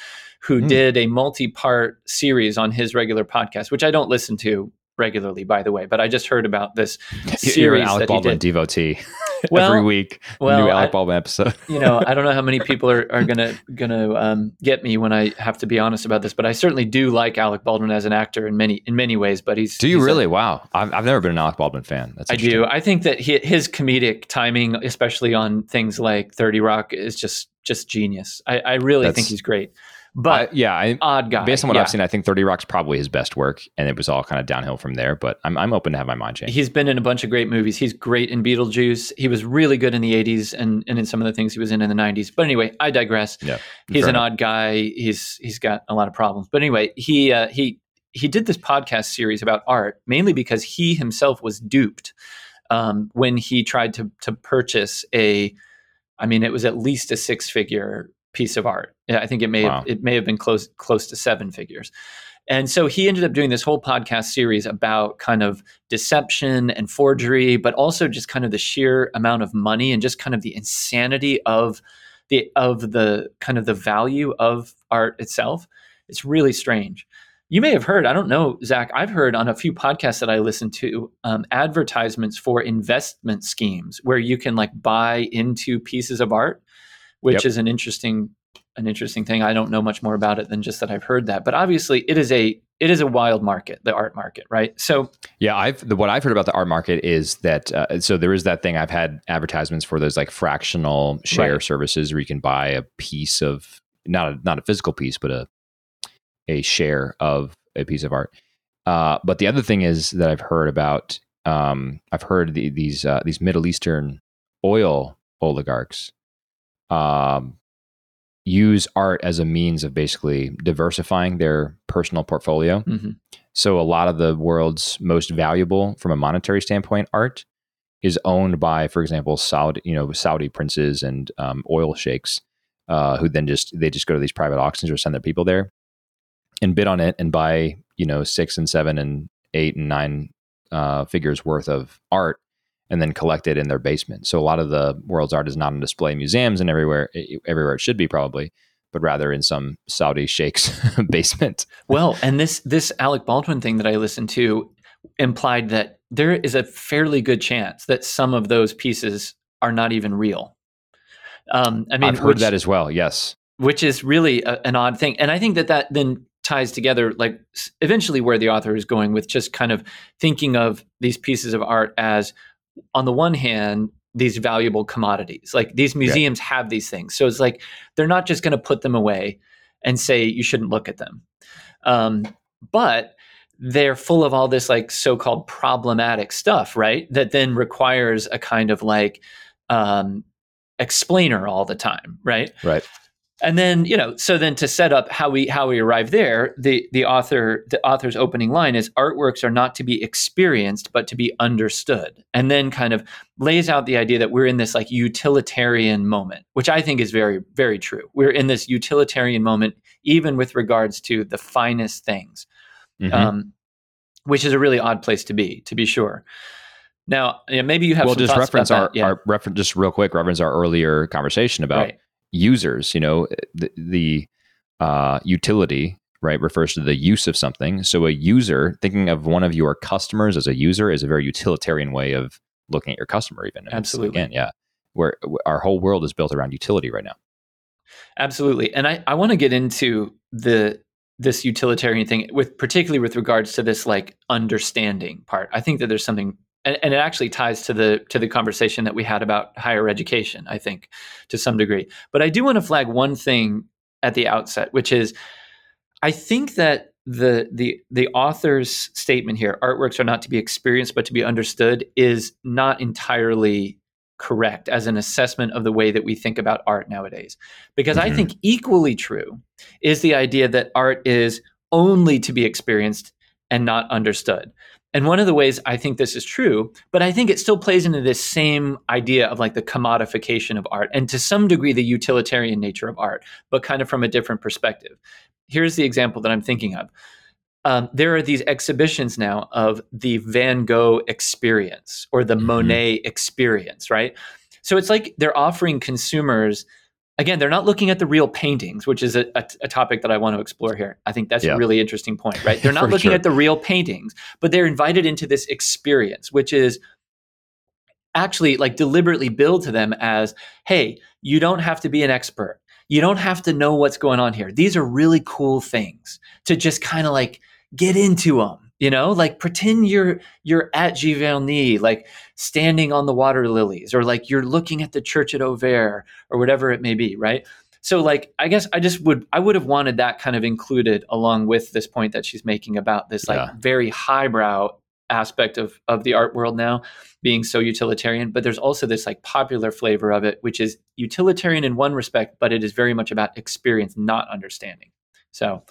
who mm. did a multi-part series on his regular podcast which i don't listen to regularly, by the way. But I just heard about this series You're an Alec Baldwin devotee. Well, Every week, well, new Alec I, Baldwin episode. you know, I don't know how many people are, are gonna gonna um, get me when I have to be honest about this, but I certainly do like Alec Baldwin as an actor in many in many ways. But he's do you he's really? A, wow, I've, I've never been an Alec Baldwin fan. That's I do. I think that he, his comedic timing, especially on things like Thirty Rock, is just just genius. I, I really That's, think he's great. But I, yeah, I, odd guy. Based on what yeah. I've seen, I think Thirty Rock's probably his best work, and it was all kind of downhill from there. But I'm I'm open to have my mind changed. He's been in a bunch of great movies. He's great in Beetlejuice. He was really good in the '80s and and in some of the things he was in in the '90s. But anyway, I digress. Yeah, he's an enough. odd guy. He's he's got a lot of problems. But anyway, he uh, he he did this podcast series about art mainly because he himself was duped um, when he tried to to purchase a. I mean, it was at least a six figure piece of art. I think it may Wow. have, it may have been close close to seven figures. And so he ended up doing this whole podcast series about kind of deception and forgery, but also just kind of the sheer amount of money and just kind of the insanity of the of the kind of the value of art itself. It's really strange. You may have heard, I don't know, Zach, I've heard on a few podcasts that I listen to um, advertisements for investment schemes where you can like buy into pieces of art, which Yep. is an interesting an interesting thing. I don't know much more about it than just that I've heard that. But obviously it is a it is a wild market, the art market, right? So Yeah, I've the, what I've heard about the art market is that uh, so there is that thing I've had advertisements for those like fractional share Right. services where you can buy a piece of not a, not a physical piece but a a share of a piece of art. Uh, but the other thing is that I've heard about um, I've heard the, these uh, these Middle Eastern oil oligarchs um, use art as a means of basically diversifying their personal portfolio. mhm. So a lot of the world's most valuable from a monetary standpoint art is owned by, for example, Saudi, you know, Saudi princes and um, oil sheikhs, uh, who then just they just go to these private auctions or send their people there and bid on it and buy, you know, six and seven and eight and nine uh, figures worth of art and then collect it in their basement. So a lot of the world's art is not on display in museums and everywhere everywhere it should be probably, but rather in some Saudi sheikh's basement. Well, and this this Alec Baldwin thing that I listened to implied that there is a fairly good chance that some of those pieces are not even real. Um, I mean, I've heard which, that as well. Yes. which is really a, an odd thing, and I think that that then ties together, like eventually where the author is going with just kind of thinking of these pieces of art as, on the one hand, these valuable commodities. Like these museums have these things, so it's like they're not just going to put them away and say you shouldn't look at them. Um, but they're full of all this like so-called problematic stuff, right? That then requires a kind of like um, explainer all the time, right? Right. And then you know, so then to set up how we how we arrive there, the the author the author's opening line is artworks are not to be experienced but to be understood, and then kind of lays out the idea that we're in this like utilitarian moment, which I think is very very true. We're in this utilitarian moment even with regards to the finest things Mhm. um, which is a really odd place to be, to be sure. Now, yeah, maybe you have well, some just reference about our, that. Yeah, our reference just real quick. Reference our earlier conversation about right. Users. You know, the, the uh, utility right refers to the use of something. So a user, thinking of one of your customers as a user, is a very utilitarian way of looking at your customer. Even Absolutely. again, yeah. Where our whole world is built around utility right now. Absolutely. And I, I want to get into the this utilitarian thing with particularly with regards to this like understanding part. I think that there's something and, and it actually ties to the to the conversation that we had about higher education, I think, to some degree. But I do want to flag one thing at the outset, which is I think that the the the author's statement here, artworks are not to be experienced but to be understood, is not entirely correct as an assessment of the way that we think about art nowadays. Because I Mhm. think equally true is the idea that art is only to be experienced and not understood. And one of the ways I think this is true, but I think it still plays into this same idea of like the commodification of art and to some degree the utilitarian nature of art, but kind of from a different perspective. Here's the example that I'm thinking of. Um, there are these exhibitions now of the Van Gogh experience or the Mhm. Monet experience, right? So it's like they're offering consumers again they're not looking at the real paintings which is a, a, a topic that i want to explore here. I think that's Yeah. a really interesting point right? They're not looking sure. at the real paintings but they're invited into this experience which is actually like deliberately billed to them as hey you don't have to be an expert. You don't have to know what's going on here. These are really cool things to just kind of like get into them you know like pretend you're you're at giverny like standing on the water lilies or like you're looking at the church at auvers or whatever it may be right? So like i guess i just would i would have wanted that kind of included along with this point that she's making about this like Yeah. very highbrow aspect of of the art world now being so utilitarian. But there's also this like popular flavor of it which is utilitarian in one respect but it is very much about experience not understanding. So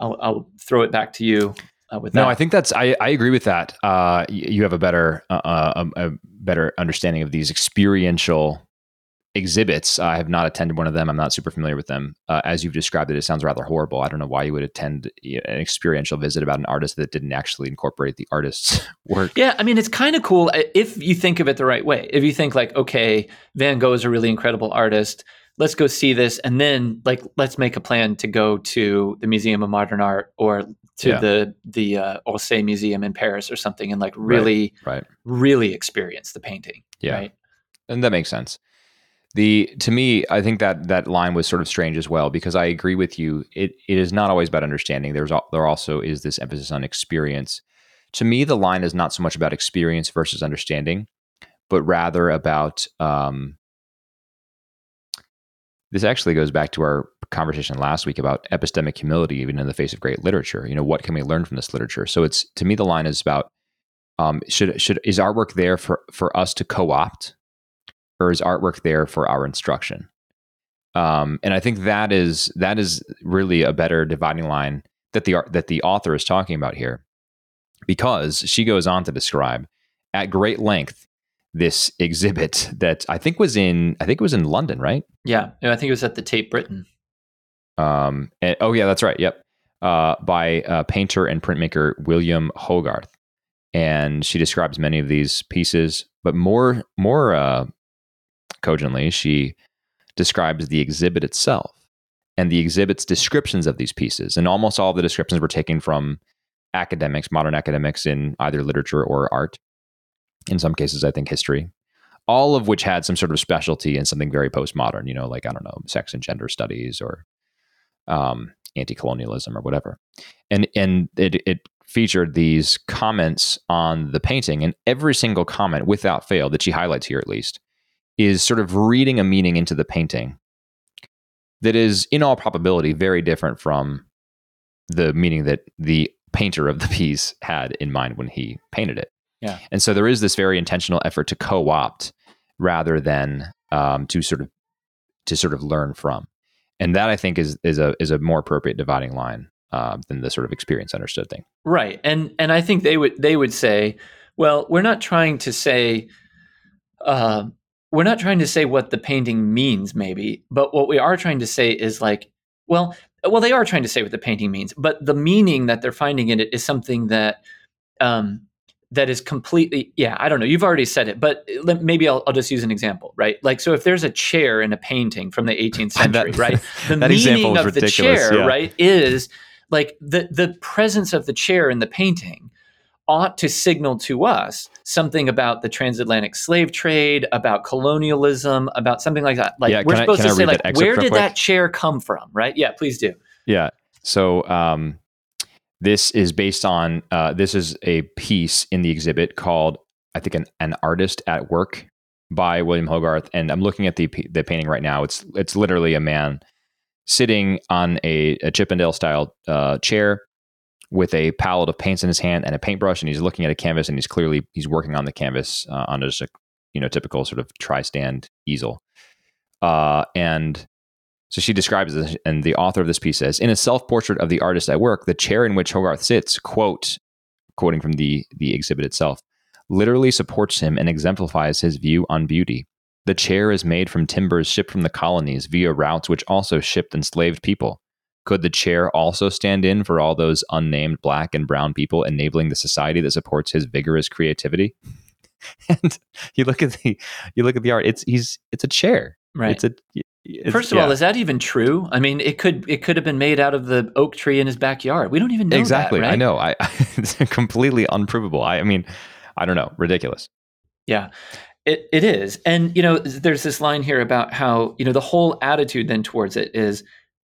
i'll, I'll throw it back to you uh, with No, that I think that's I, I agree with that. Uh, you have a better uh, uh, a, a better understanding of these experiential exhibits. I have not attended one of them. I'm not super familiar with them. Uh, as you've described it, it sounds rather horrible. I don't know why you would attend an experiential visit about an artist that didn't actually incorporate the artist's work. Yeah, I mean, it's kind of cool uh, if you think of it the right way. If you think like, okay, Van Gogh is a really incredible artist. Let's go see this, and then like let's make a plan to go to the Museum of Modern Art or to yeah. the the uh, Orsay Museum in Paris or something, and like really, right, right. really experience the painting. Yeah, right? and that makes sense the to me i think that that line was sort of strange as well because i agree with you it it is not always about understanding there's there also is this emphasis on experience to me the line is not so much about experience versus understanding but rather about um, this actually goes back to our conversation last week about epistemic humility even in the face of great literature you know what can we learn from this literature so it's to me the line is about um, should should is artwork there for for us to co-opt or is artwork there for our instruction? Um, and I think that is that is really a better dividing line that the art that the author is talking about here, because she goes on to describe at great length this exhibit that I think was in I think it was in London, right? Yeah, I think it was at the Tate Britain. Um, and, oh yeah, that's right. Yep, uh, by uh, painter and printmaker William Hogarth, and she describes many of these pieces, but more more uh, cogently, she describes the exhibit itself and the exhibit's descriptions of these pieces. And almost all the descriptions were taken from academics, modern academics in either literature or art. In some cases, I think history. All of which had some sort of specialty in something very postmodern, you know, like, I don't know, sex and gender studies or um, anti colonialism or whatever. And, and it, it featured these comments on the painting, and every single comment, without fail, that she highlights here at least, is sort of reading a meaning into the painting that is, in all probability, very different from the meaning that the painter of the piece had in mind when he painted it. Yeah. And so there is this very intentional effort to co-opt rather than um, to sort of to sort of learn from. And that I think is is a is a more appropriate dividing line uh, than the sort of experience understood thing. Right. And and I think they would they would say, well, we're not trying to say uh, we're not trying to say what the painting means maybe but what we are trying to say is like well well they are trying to say what the painting means but the meaning that they're finding in it is something that um that is completely yeah i don't know you've already said it but maybe I'll, I'll just use an example right like so if there's a chair in a painting from the 18th century that, right the meaning of the chair yeah. right is like the the presence of the chair in the painting ought to signal to us something about the transatlantic slave trade, about colonialism, about something like that. Like yeah, we're supposed I, to say, like, where did quick? that chair come from? Right? Yeah, please do. Yeah. So um, this is based on uh, this is a piece in the exhibit called I think an, an artist at work by William Hogarth, and I'm looking at the the painting right now. It's it's literally a man sitting on a, a Chippendale style uh, chair with a palette of paints in his hand and a paintbrush, and he's looking at a canvas, and he's clearly he's working on the canvas uh, on just a you know typical sort of tri-stand easel. Uh, and so she describes this, and the author of this piece says, in a self-portrait of the artist at work, the chair in which Hogarth sits, quote, quoting from the the exhibit itself, literally supports him and exemplifies his view on beauty. The chair is made from timbers shipped from the colonies via routes which also shipped enslaved people. Could the chair also stand in for all those unnamed black and brown people, enabling the society that supports his vigorous creativity? and you look at the you look at the art. It's he's it's a chair. Right. It's a First of yeah. all, is that even true? I mean, it could it could have been made out of the oak tree in his backyard. We don't even know exactly. That, right? I know. I it's completely unprovable. I, I mean, I don't know. Ridiculous. Yeah. It, it is. And, you know, there's this line here about how, you know, the whole attitude then towards it is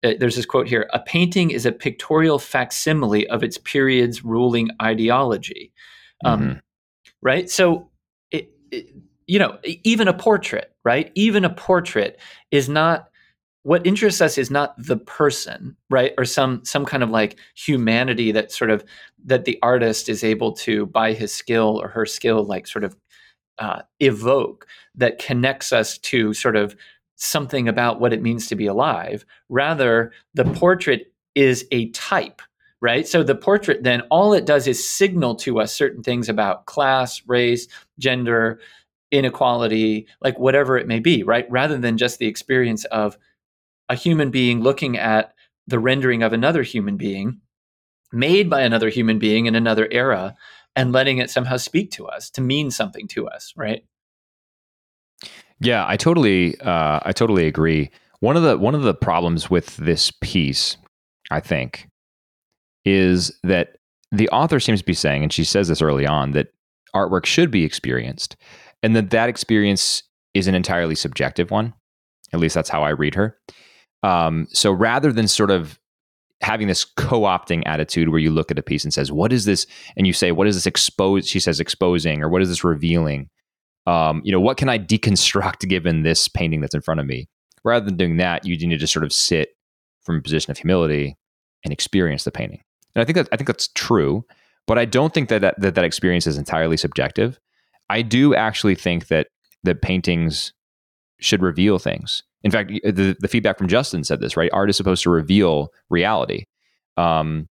uh, there's this quote here a painting is a pictorial facsimile of its period's ruling ideology um, mm-hmm. right so it, it, you know even a portrait right even a portrait is not what interests us is not the person right or some some kind of like humanity that sort of that the artist is able to by his skill or her skill like sort of uh, evoke that connects us to sort of something about what it means to be alive. Rather, the portrait is a type, right? So the portrait then all it does is signal to us certain things about class, race, gender, inequality, like whatever it may be, right? Rather than just the experience of a human being looking at the rendering of another human being made by another human being in another era and letting it somehow speak to us to mean something to us right yeah i totally uh, i totally agree one of the one of the problems with this piece i think is that the author seems to be saying and she says this early on that artwork should be experienced and that that experience is an entirely subjective one at least that's how i read her um, so rather than sort of having this co-opting attitude where you look at a piece and says, "What is this?" and you say, "What is this expose?" She says, "Exposing," or "What is this revealing?" Um, you know, what can I deconstruct given this painting that's in front of me? Rather than doing that, you need to just sort of sit from a position of humility and experience the painting. And I think that I think that's true, but I don't think that that, that, that experience is entirely subjective. I do actually think that that paintings should reveal things. In fact, the, the feedback from Justin said this, right? Art is supposed to reveal reality. Um,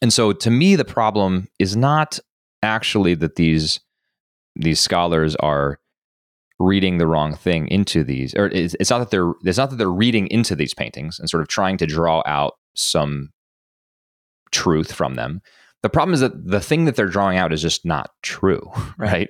and so to me, the problem is not actually that these these scholars are reading the wrong thing into these, or it's, it's not that they're it's not that they're reading into these paintings and sort of trying to draw out some truth from them. The problem is that the thing that they're drawing out is just not true, right?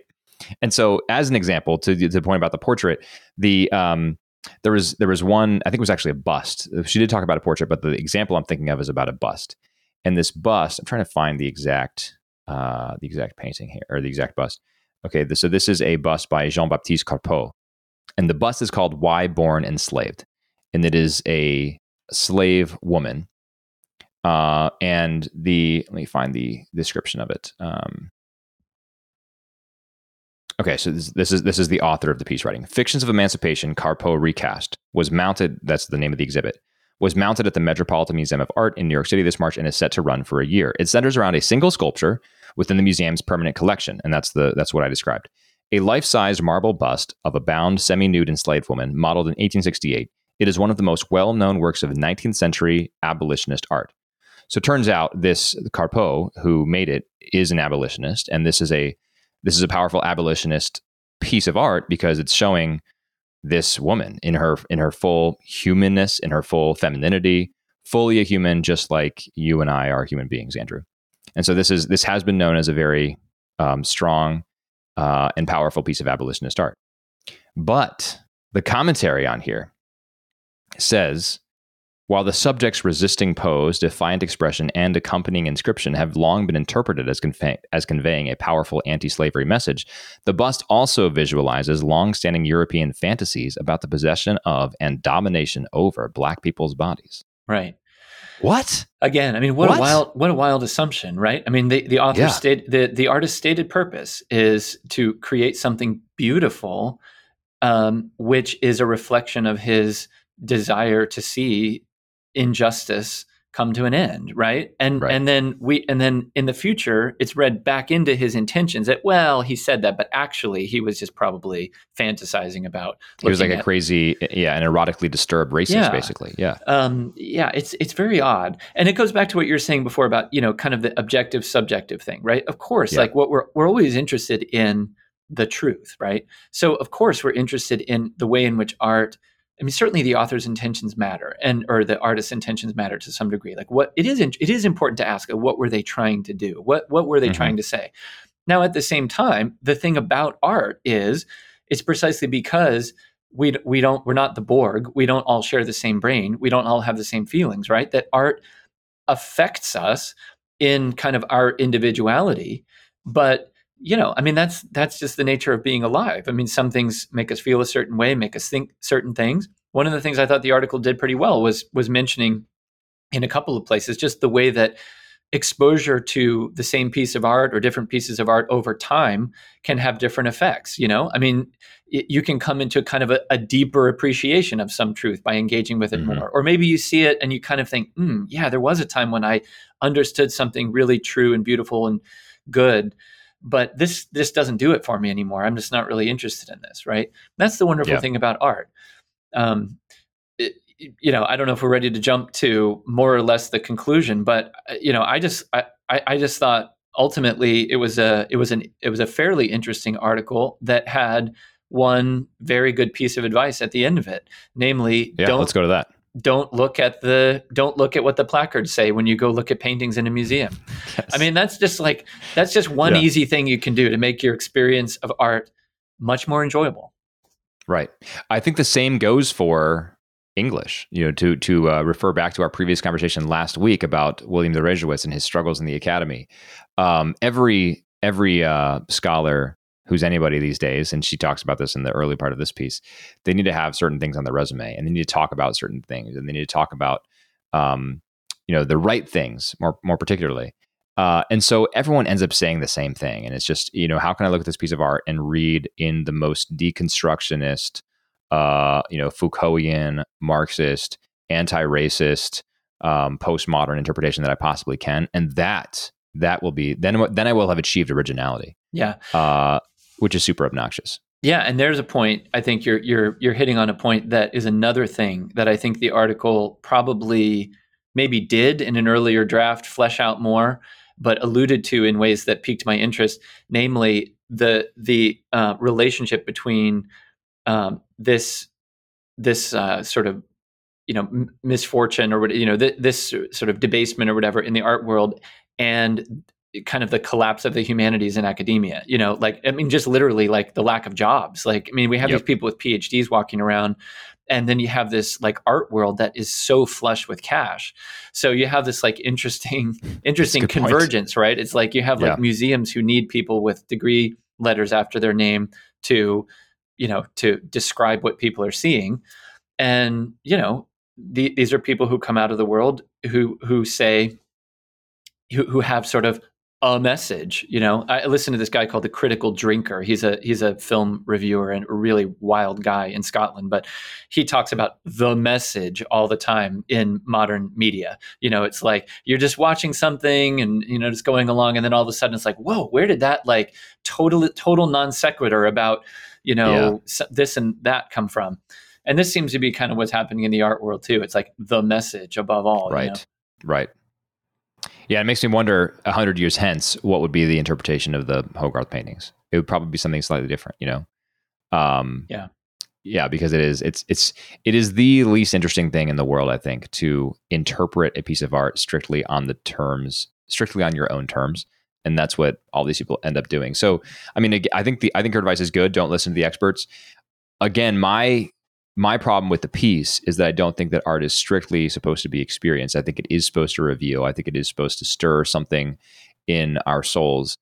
And so, as an example, to, to the point about the portrait, the um, there was there was one I think it was actually a bust. She did talk about a portrait, but the example I'm thinking of is about a bust. And this bust, I'm trying to find the exact uh, the exact painting here or the exact bust. Okay, this, so this is a bust by Jean Baptiste Carpeaux, and the bust is called "Why Born Enslaved," and it is a slave woman. Uh, and the let me find the description of it. Um, Okay, so this, this, is this is the author of the piece writing. Fictions of Emancipation, Carpeaux recast was mounted. That's the name of the exhibit. Was mounted at the Metropolitan Museum of Art in New York City this March and is set to run for a year. It centers around a single sculpture within the museum's permanent collection, and that's the that's what I described. A life-sized marble bust of a bound, semi-nude enslaved woman, modeled in 1868. It is one of the most well-known works of 19th century abolitionist art. So it turns out this Carpeaux, who made it, is an abolitionist, and this is a this is a powerful abolitionist piece of art because it's showing this woman in her in her full humanness, in her full femininity, fully a human, just like you and I are human beings, Andrew. And so this is this has been known as a very um, strong uh, and powerful piece of abolitionist art. But the commentary on here says while the subject's resisting pose, defiant expression, and accompanying inscription have long been interpreted as, convey- as conveying a powerful anti slavery message, the bust also visualizes long standing European fantasies about the possession of and domination over black people's bodies. Right. What? Again, I mean, what, what, a wild, what a wild assumption, right? I mean, the, the author yeah. stated the the artist's stated purpose is to create something beautiful, um, which is a reflection of his desire to see injustice come to an end right and right. and then we and then in the future it's read back into his intentions that well he said that but actually he was just probably fantasizing about he was like at, a crazy yeah an erotically disturbed racist yeah. basically yeah um, yeah it's it's very odd and it goes back to what you were saying before about you know kind of the objective subjective thing right of course yeah. like what we're we're always interested in the truth right so of course we're interested in the way in which art I mean, certainly the author's intentions matter, and or the artist's intentions matter to some degree. Like, what it is, it is important to ask, what were they trying to do? What what were they mm-hmm. trying to say? Now, at the same time, the thing about art is, it's precisely because we we don't we're not the Borg. We don't all share the same brain. We don't all have the same feelings, right? That art affects us in kind of our individuality, but you know, I mean, that's that's just the nature of being alive. I mean, some things make us feel a certain way, make us think certain things. One of the things I thought the article did pretty well was was mentioning in a couple of places just the way that exposure to the same piece of art or different pieces of art over time can have different effects. You know, I mean, it, you can come into kind of a, a, deeper appreciation of some truth by engaging with it mm-hmm. more, or maybe you see it and you kind of think, mm, yeah, there was a time when I understood something really true and beautiful and good but this this doesn't do it for me anymore i'm just not really interested in this right that's the wonderful yeah. thing about art um, it, you know i don't know if we're ready to jump to more or less the conclusion but uh, you know i just i i just thought ultimately, it was a it was an it was a fairly interesting article that had one very good piece of advice at the end of it, namely, yeah, don't let's go to that. Don't look at the don't look at what the placards say when you go look at paintings in a museum. Yes. I mean, that's just like that's just one Yeah. easy thing you can do to make your experience of art much more enjoyable. Right. I think the same goes for English. You know, to to uh, refer back to our previous conversation last week about William Deresiewicz and his struggles in the academy. Um, every every uh, scholar who's anybody these days, and she talks about this in the early part of this piece, they need to have certain things on their resume, and they need to talk about certain things, and they need to talk about, um, you know, the right things more more particularly. Uh, and so everyone ends up saying the same thing, and it's just you know how can I look at this piece of art and read in the most deconstructionist, uh, you know, Foucaultian, Marxist, anti-racist, um, postmodern interpretation that I possibly can, and that that will be then then I will have achieved originality, Yeah. uh, which is super obnoxious. Yeah, and there's a point. I think you're you're you're hitting on a point that is another thing that I think the article probably maybe did in an earlier draft flesh out more, but alluded to in ways that piqued my interest, namely the the uh, relationship between um, this this uh, sort of you know m- misfortune or you know th- this sort of debasement or whatever in the art world and kind of the collapse of the humanities in academia you know like i mean just literally like the lack of jobs like i mean we have Yep. these people with phds walking around and then you have this like art world that is so flush with cash so you have this like interesting interesting good point. convergence right it's like you have like Yeah. museums who need people with degree letters after their name to you know to describe what people are seeing and you know the, these are people who come out of the world who who say who, who have sort of a message you know i listen to this guy called the critical drinker he's a he's a film reviewer and a really wild guy in scotland but he talks about the message all the time in modern media you know it's like you're just watching something and you know just going along and then all of a sudden it's like whoa where did that like total total non sequitur about you know s this and that come from and this seems to be kind of what's happening in the art world too it's like the message above all, right? you know? Right. Yeah, it makes me wonder a hundred years hence what would be the interpretation of the Hogarth paintings. It would probably be something slightly different, you know. Um, Yeah. yeah, because it is it's it's it is the least interesting thing in the world, I think, to interpret a piece of art strictly on the terms, strictly on your own terms, and that's what all these people end up doing. So, I mean, I think the I think her advice is good. Don't listen to the experts. Again, my my problem with the piece is that I don't think that art is strictly supposed to be experienced. I think it is supposed to reveal. I think it is supposed to stir something in our souls.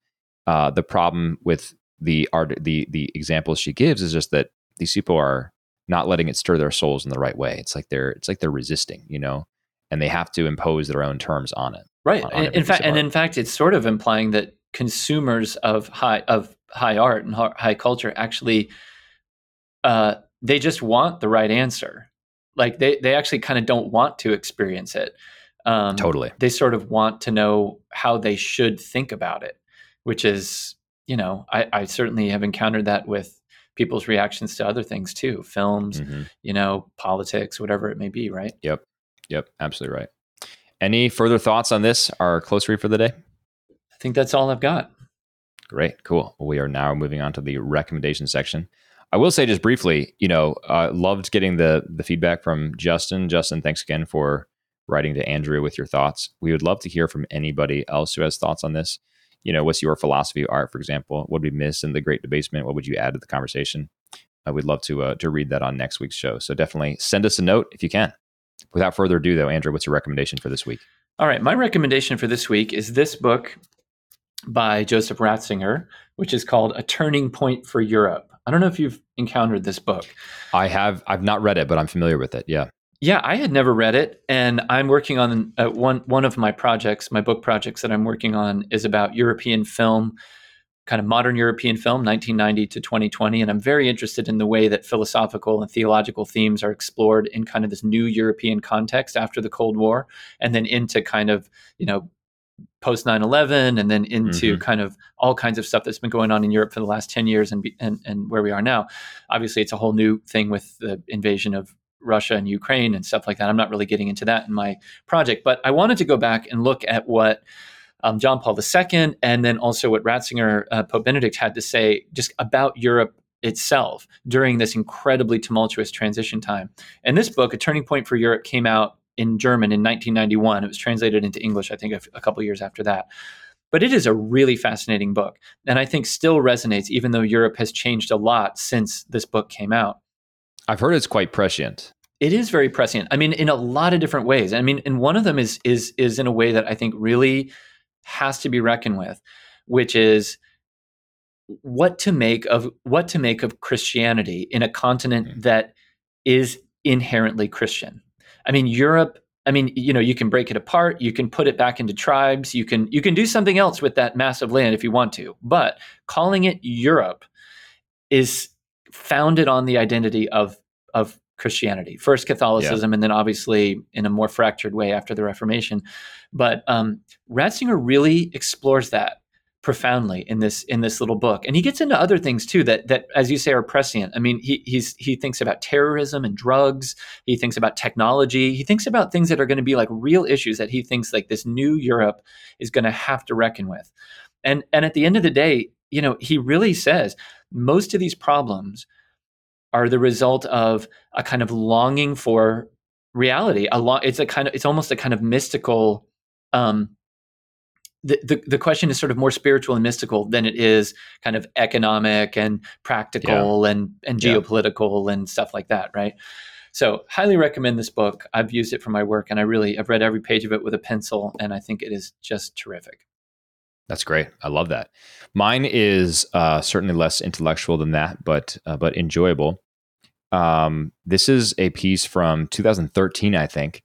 Uh, the problem with the art, the the examples she gives is just that these people are not letting it stir their souls in the right way. It's like they're it's like they're resisting, you know, and they have to impose their own terms on it. right on- on in, every in piece fact and in fact it's sort of implying that consumers of high of high art and high culture actually uh, they just want the right answer like they they actually kind of don't want to experience it um, Totally. they sort of want to know how they should think about it which is you know i, I certainly have encountered that with people's reactions to other things too films Mhm. you know politics whatever it may be right Yep. Yep. Absolutely right. Any further thoughts on this? Our close read for the day. i think that's all i've got Great, cool. We are now moving on to the recommendation section. I will say just briefly, you know, uh, loved getting the the feedback from Justin. Justin, thanks again for writing to Andrea with your thoughts. We would love to hear from anybody else who has thoughts on this. You know, what's your philosophy of art, for example? What did we miss in the Great Debasement? What would you add to the conversation? We'd love to uh, to read that on next week's show. So definitely send us a note if you can. Without further ado, though, Andrew, what's your recommendation for this week? All right, my recommendation for this week is this book by Joseph Ratzinger, which is called A Turning Point for Europe. I don't know if you've encountered this book. I have I've not read it, but I'm familiar with it. Yeah. Yeah, I had never read it, and I'm working on uh, one one of my projects. My book projects that I'm working on is about European film, kind of modern European film, 1990 to 2020, and I'm very interested in the way that philosophical and theological themes are explored in kind of this new European context after the Cold War, and then into kind of you know post 9/11, and then into Mhm. kind of all kinds of stuff that's been going on in Europe for the last 10 years, and be, and and where we are now. Obviously, it's a whole new thing with the invasion of Russia and Ukraine and stuff like that. I'm not really getting into that in my project, but I wanted to go back and look at what um, John Paul II, and then also what Ratzinger, uh, Pope Benedict had to say just about Europe itself during this incredibly tumultuous transition time. And this book, A Turning Point for Europe, came out in German in 1991. It was translated into English, I think, a, a couple years after that. But it is a really fascinating book, and I think still resonates, even though Europe has changed a lot since this book came out. I've heard it's quite prescient. It is very prescient. I mean, in a lot of different ways. I mean, and one of them is is is in a way that I think really has to be reckoned with, which is what to make of what to make of Christianity in a continent mm-hmm. that is inherently Christian. I mean, Europe. I mean, you know, you can break it apart. You can put it back into tribes. You can you can do something else with that massive land if you want to. But calling it Europe is founded on the identity of of Christianity. First Catholicism, yeah. and then obviously in a more fractured way after the Reformation. But um, Ratzinger really explores that profoundly in this in this little book, and he gets into other things too that that, as you say, are prescient. I mean, he he's he thinks about terrorism and drugs. He thinks about technology. He thinks about things that are going to be like real issues that he thinks like this new Europe is going to have to reckon with. And and at the end of the day, you know, he really says most of these problems are the result of a kind of longing for reality. A lot. It's a kind of. It's almost a kind of mystical. Um, the, the, the question is sort of more spiritual and mystical than it is kind of economic and practical yeah. and and geopolitical yeah. and stuff like that, right? So, highly recommend this book. I've used it for my work, and I really I've read every page of it with a pencil, and I think it is just terrific. That's great. I love that. Mine is uh, certainly less intellectual than that, but uh, but enjoyable. Um, this is a piece from 2013, I think.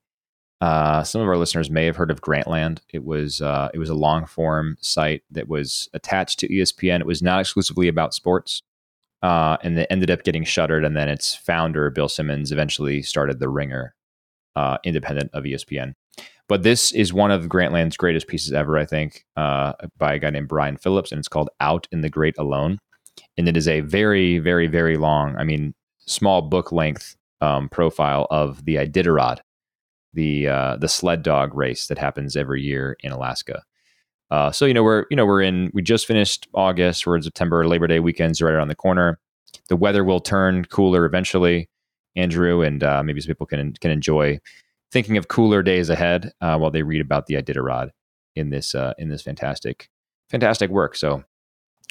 Uh, some of our listeners may have heard of Grantland. It was uh, it was a long form site that was attached to ESPN. It was not exclusively about sports, uh, and it ended up getting shuttered. And then its founder, Bill Simmons, eventually started the Ringer, uh, independent of ESPN. But this is one of Grantland's greatest pieces ever, I think, uh, by a guy named Brian Phillips, and it's called "Out in the Great Alone." And it is a very, very, very long. I mean, small book length um, profile of the Iditarod, the uh, the sled dog race that happens every year in Alaska. Uh, so you know we're you know we're in we just finished August. We're in September. Labor Day weekend's right around the corner. The weather will turn cooler eventually, Andrew, and uh, maybe some people can can enjoy thinking of cooler days ahead uh, while they read about the Iditarod in this uh, in this fantastic fantastic work. So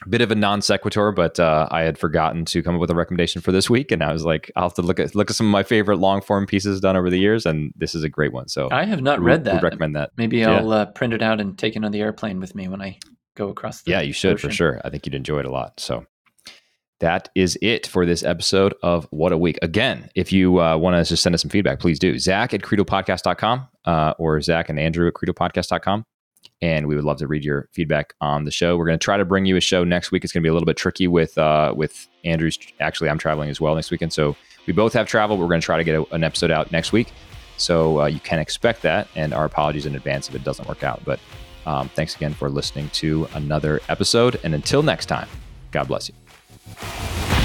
bit of a non sequitur, but uh, I had forgotten to come up with a recommendation for this week, and I was like, I'll have to look at look at some of my favorite long form pieces done over the years, and this is a great one. So I have not read that. Would recommend that. Maybe yeah. I'll uh, print it out and take it on the airplane with me when I go across. the Yeah, you should ocean. for sure. I think you'd enjoy it a lot. So. That is it for this episode of What a Week. Again, if you uh, want to just send us some feedback, please do. Zach at credopodcast.com uh, or Zach and Andrew at credopodcast.com and we would love to read your feedback on the show. We're going to try to bring you a show next week. It's going to be a little bit tricky with uh, with Andrew's. Actually, I'm traveling as well next weekend, so we both have travel. We're going to try to get a, an episode out next week, so uh, you can expect that. And our apologies in advance if it doesn't work out. But um, thanks again for listening to another episode, and until next time, God bless you.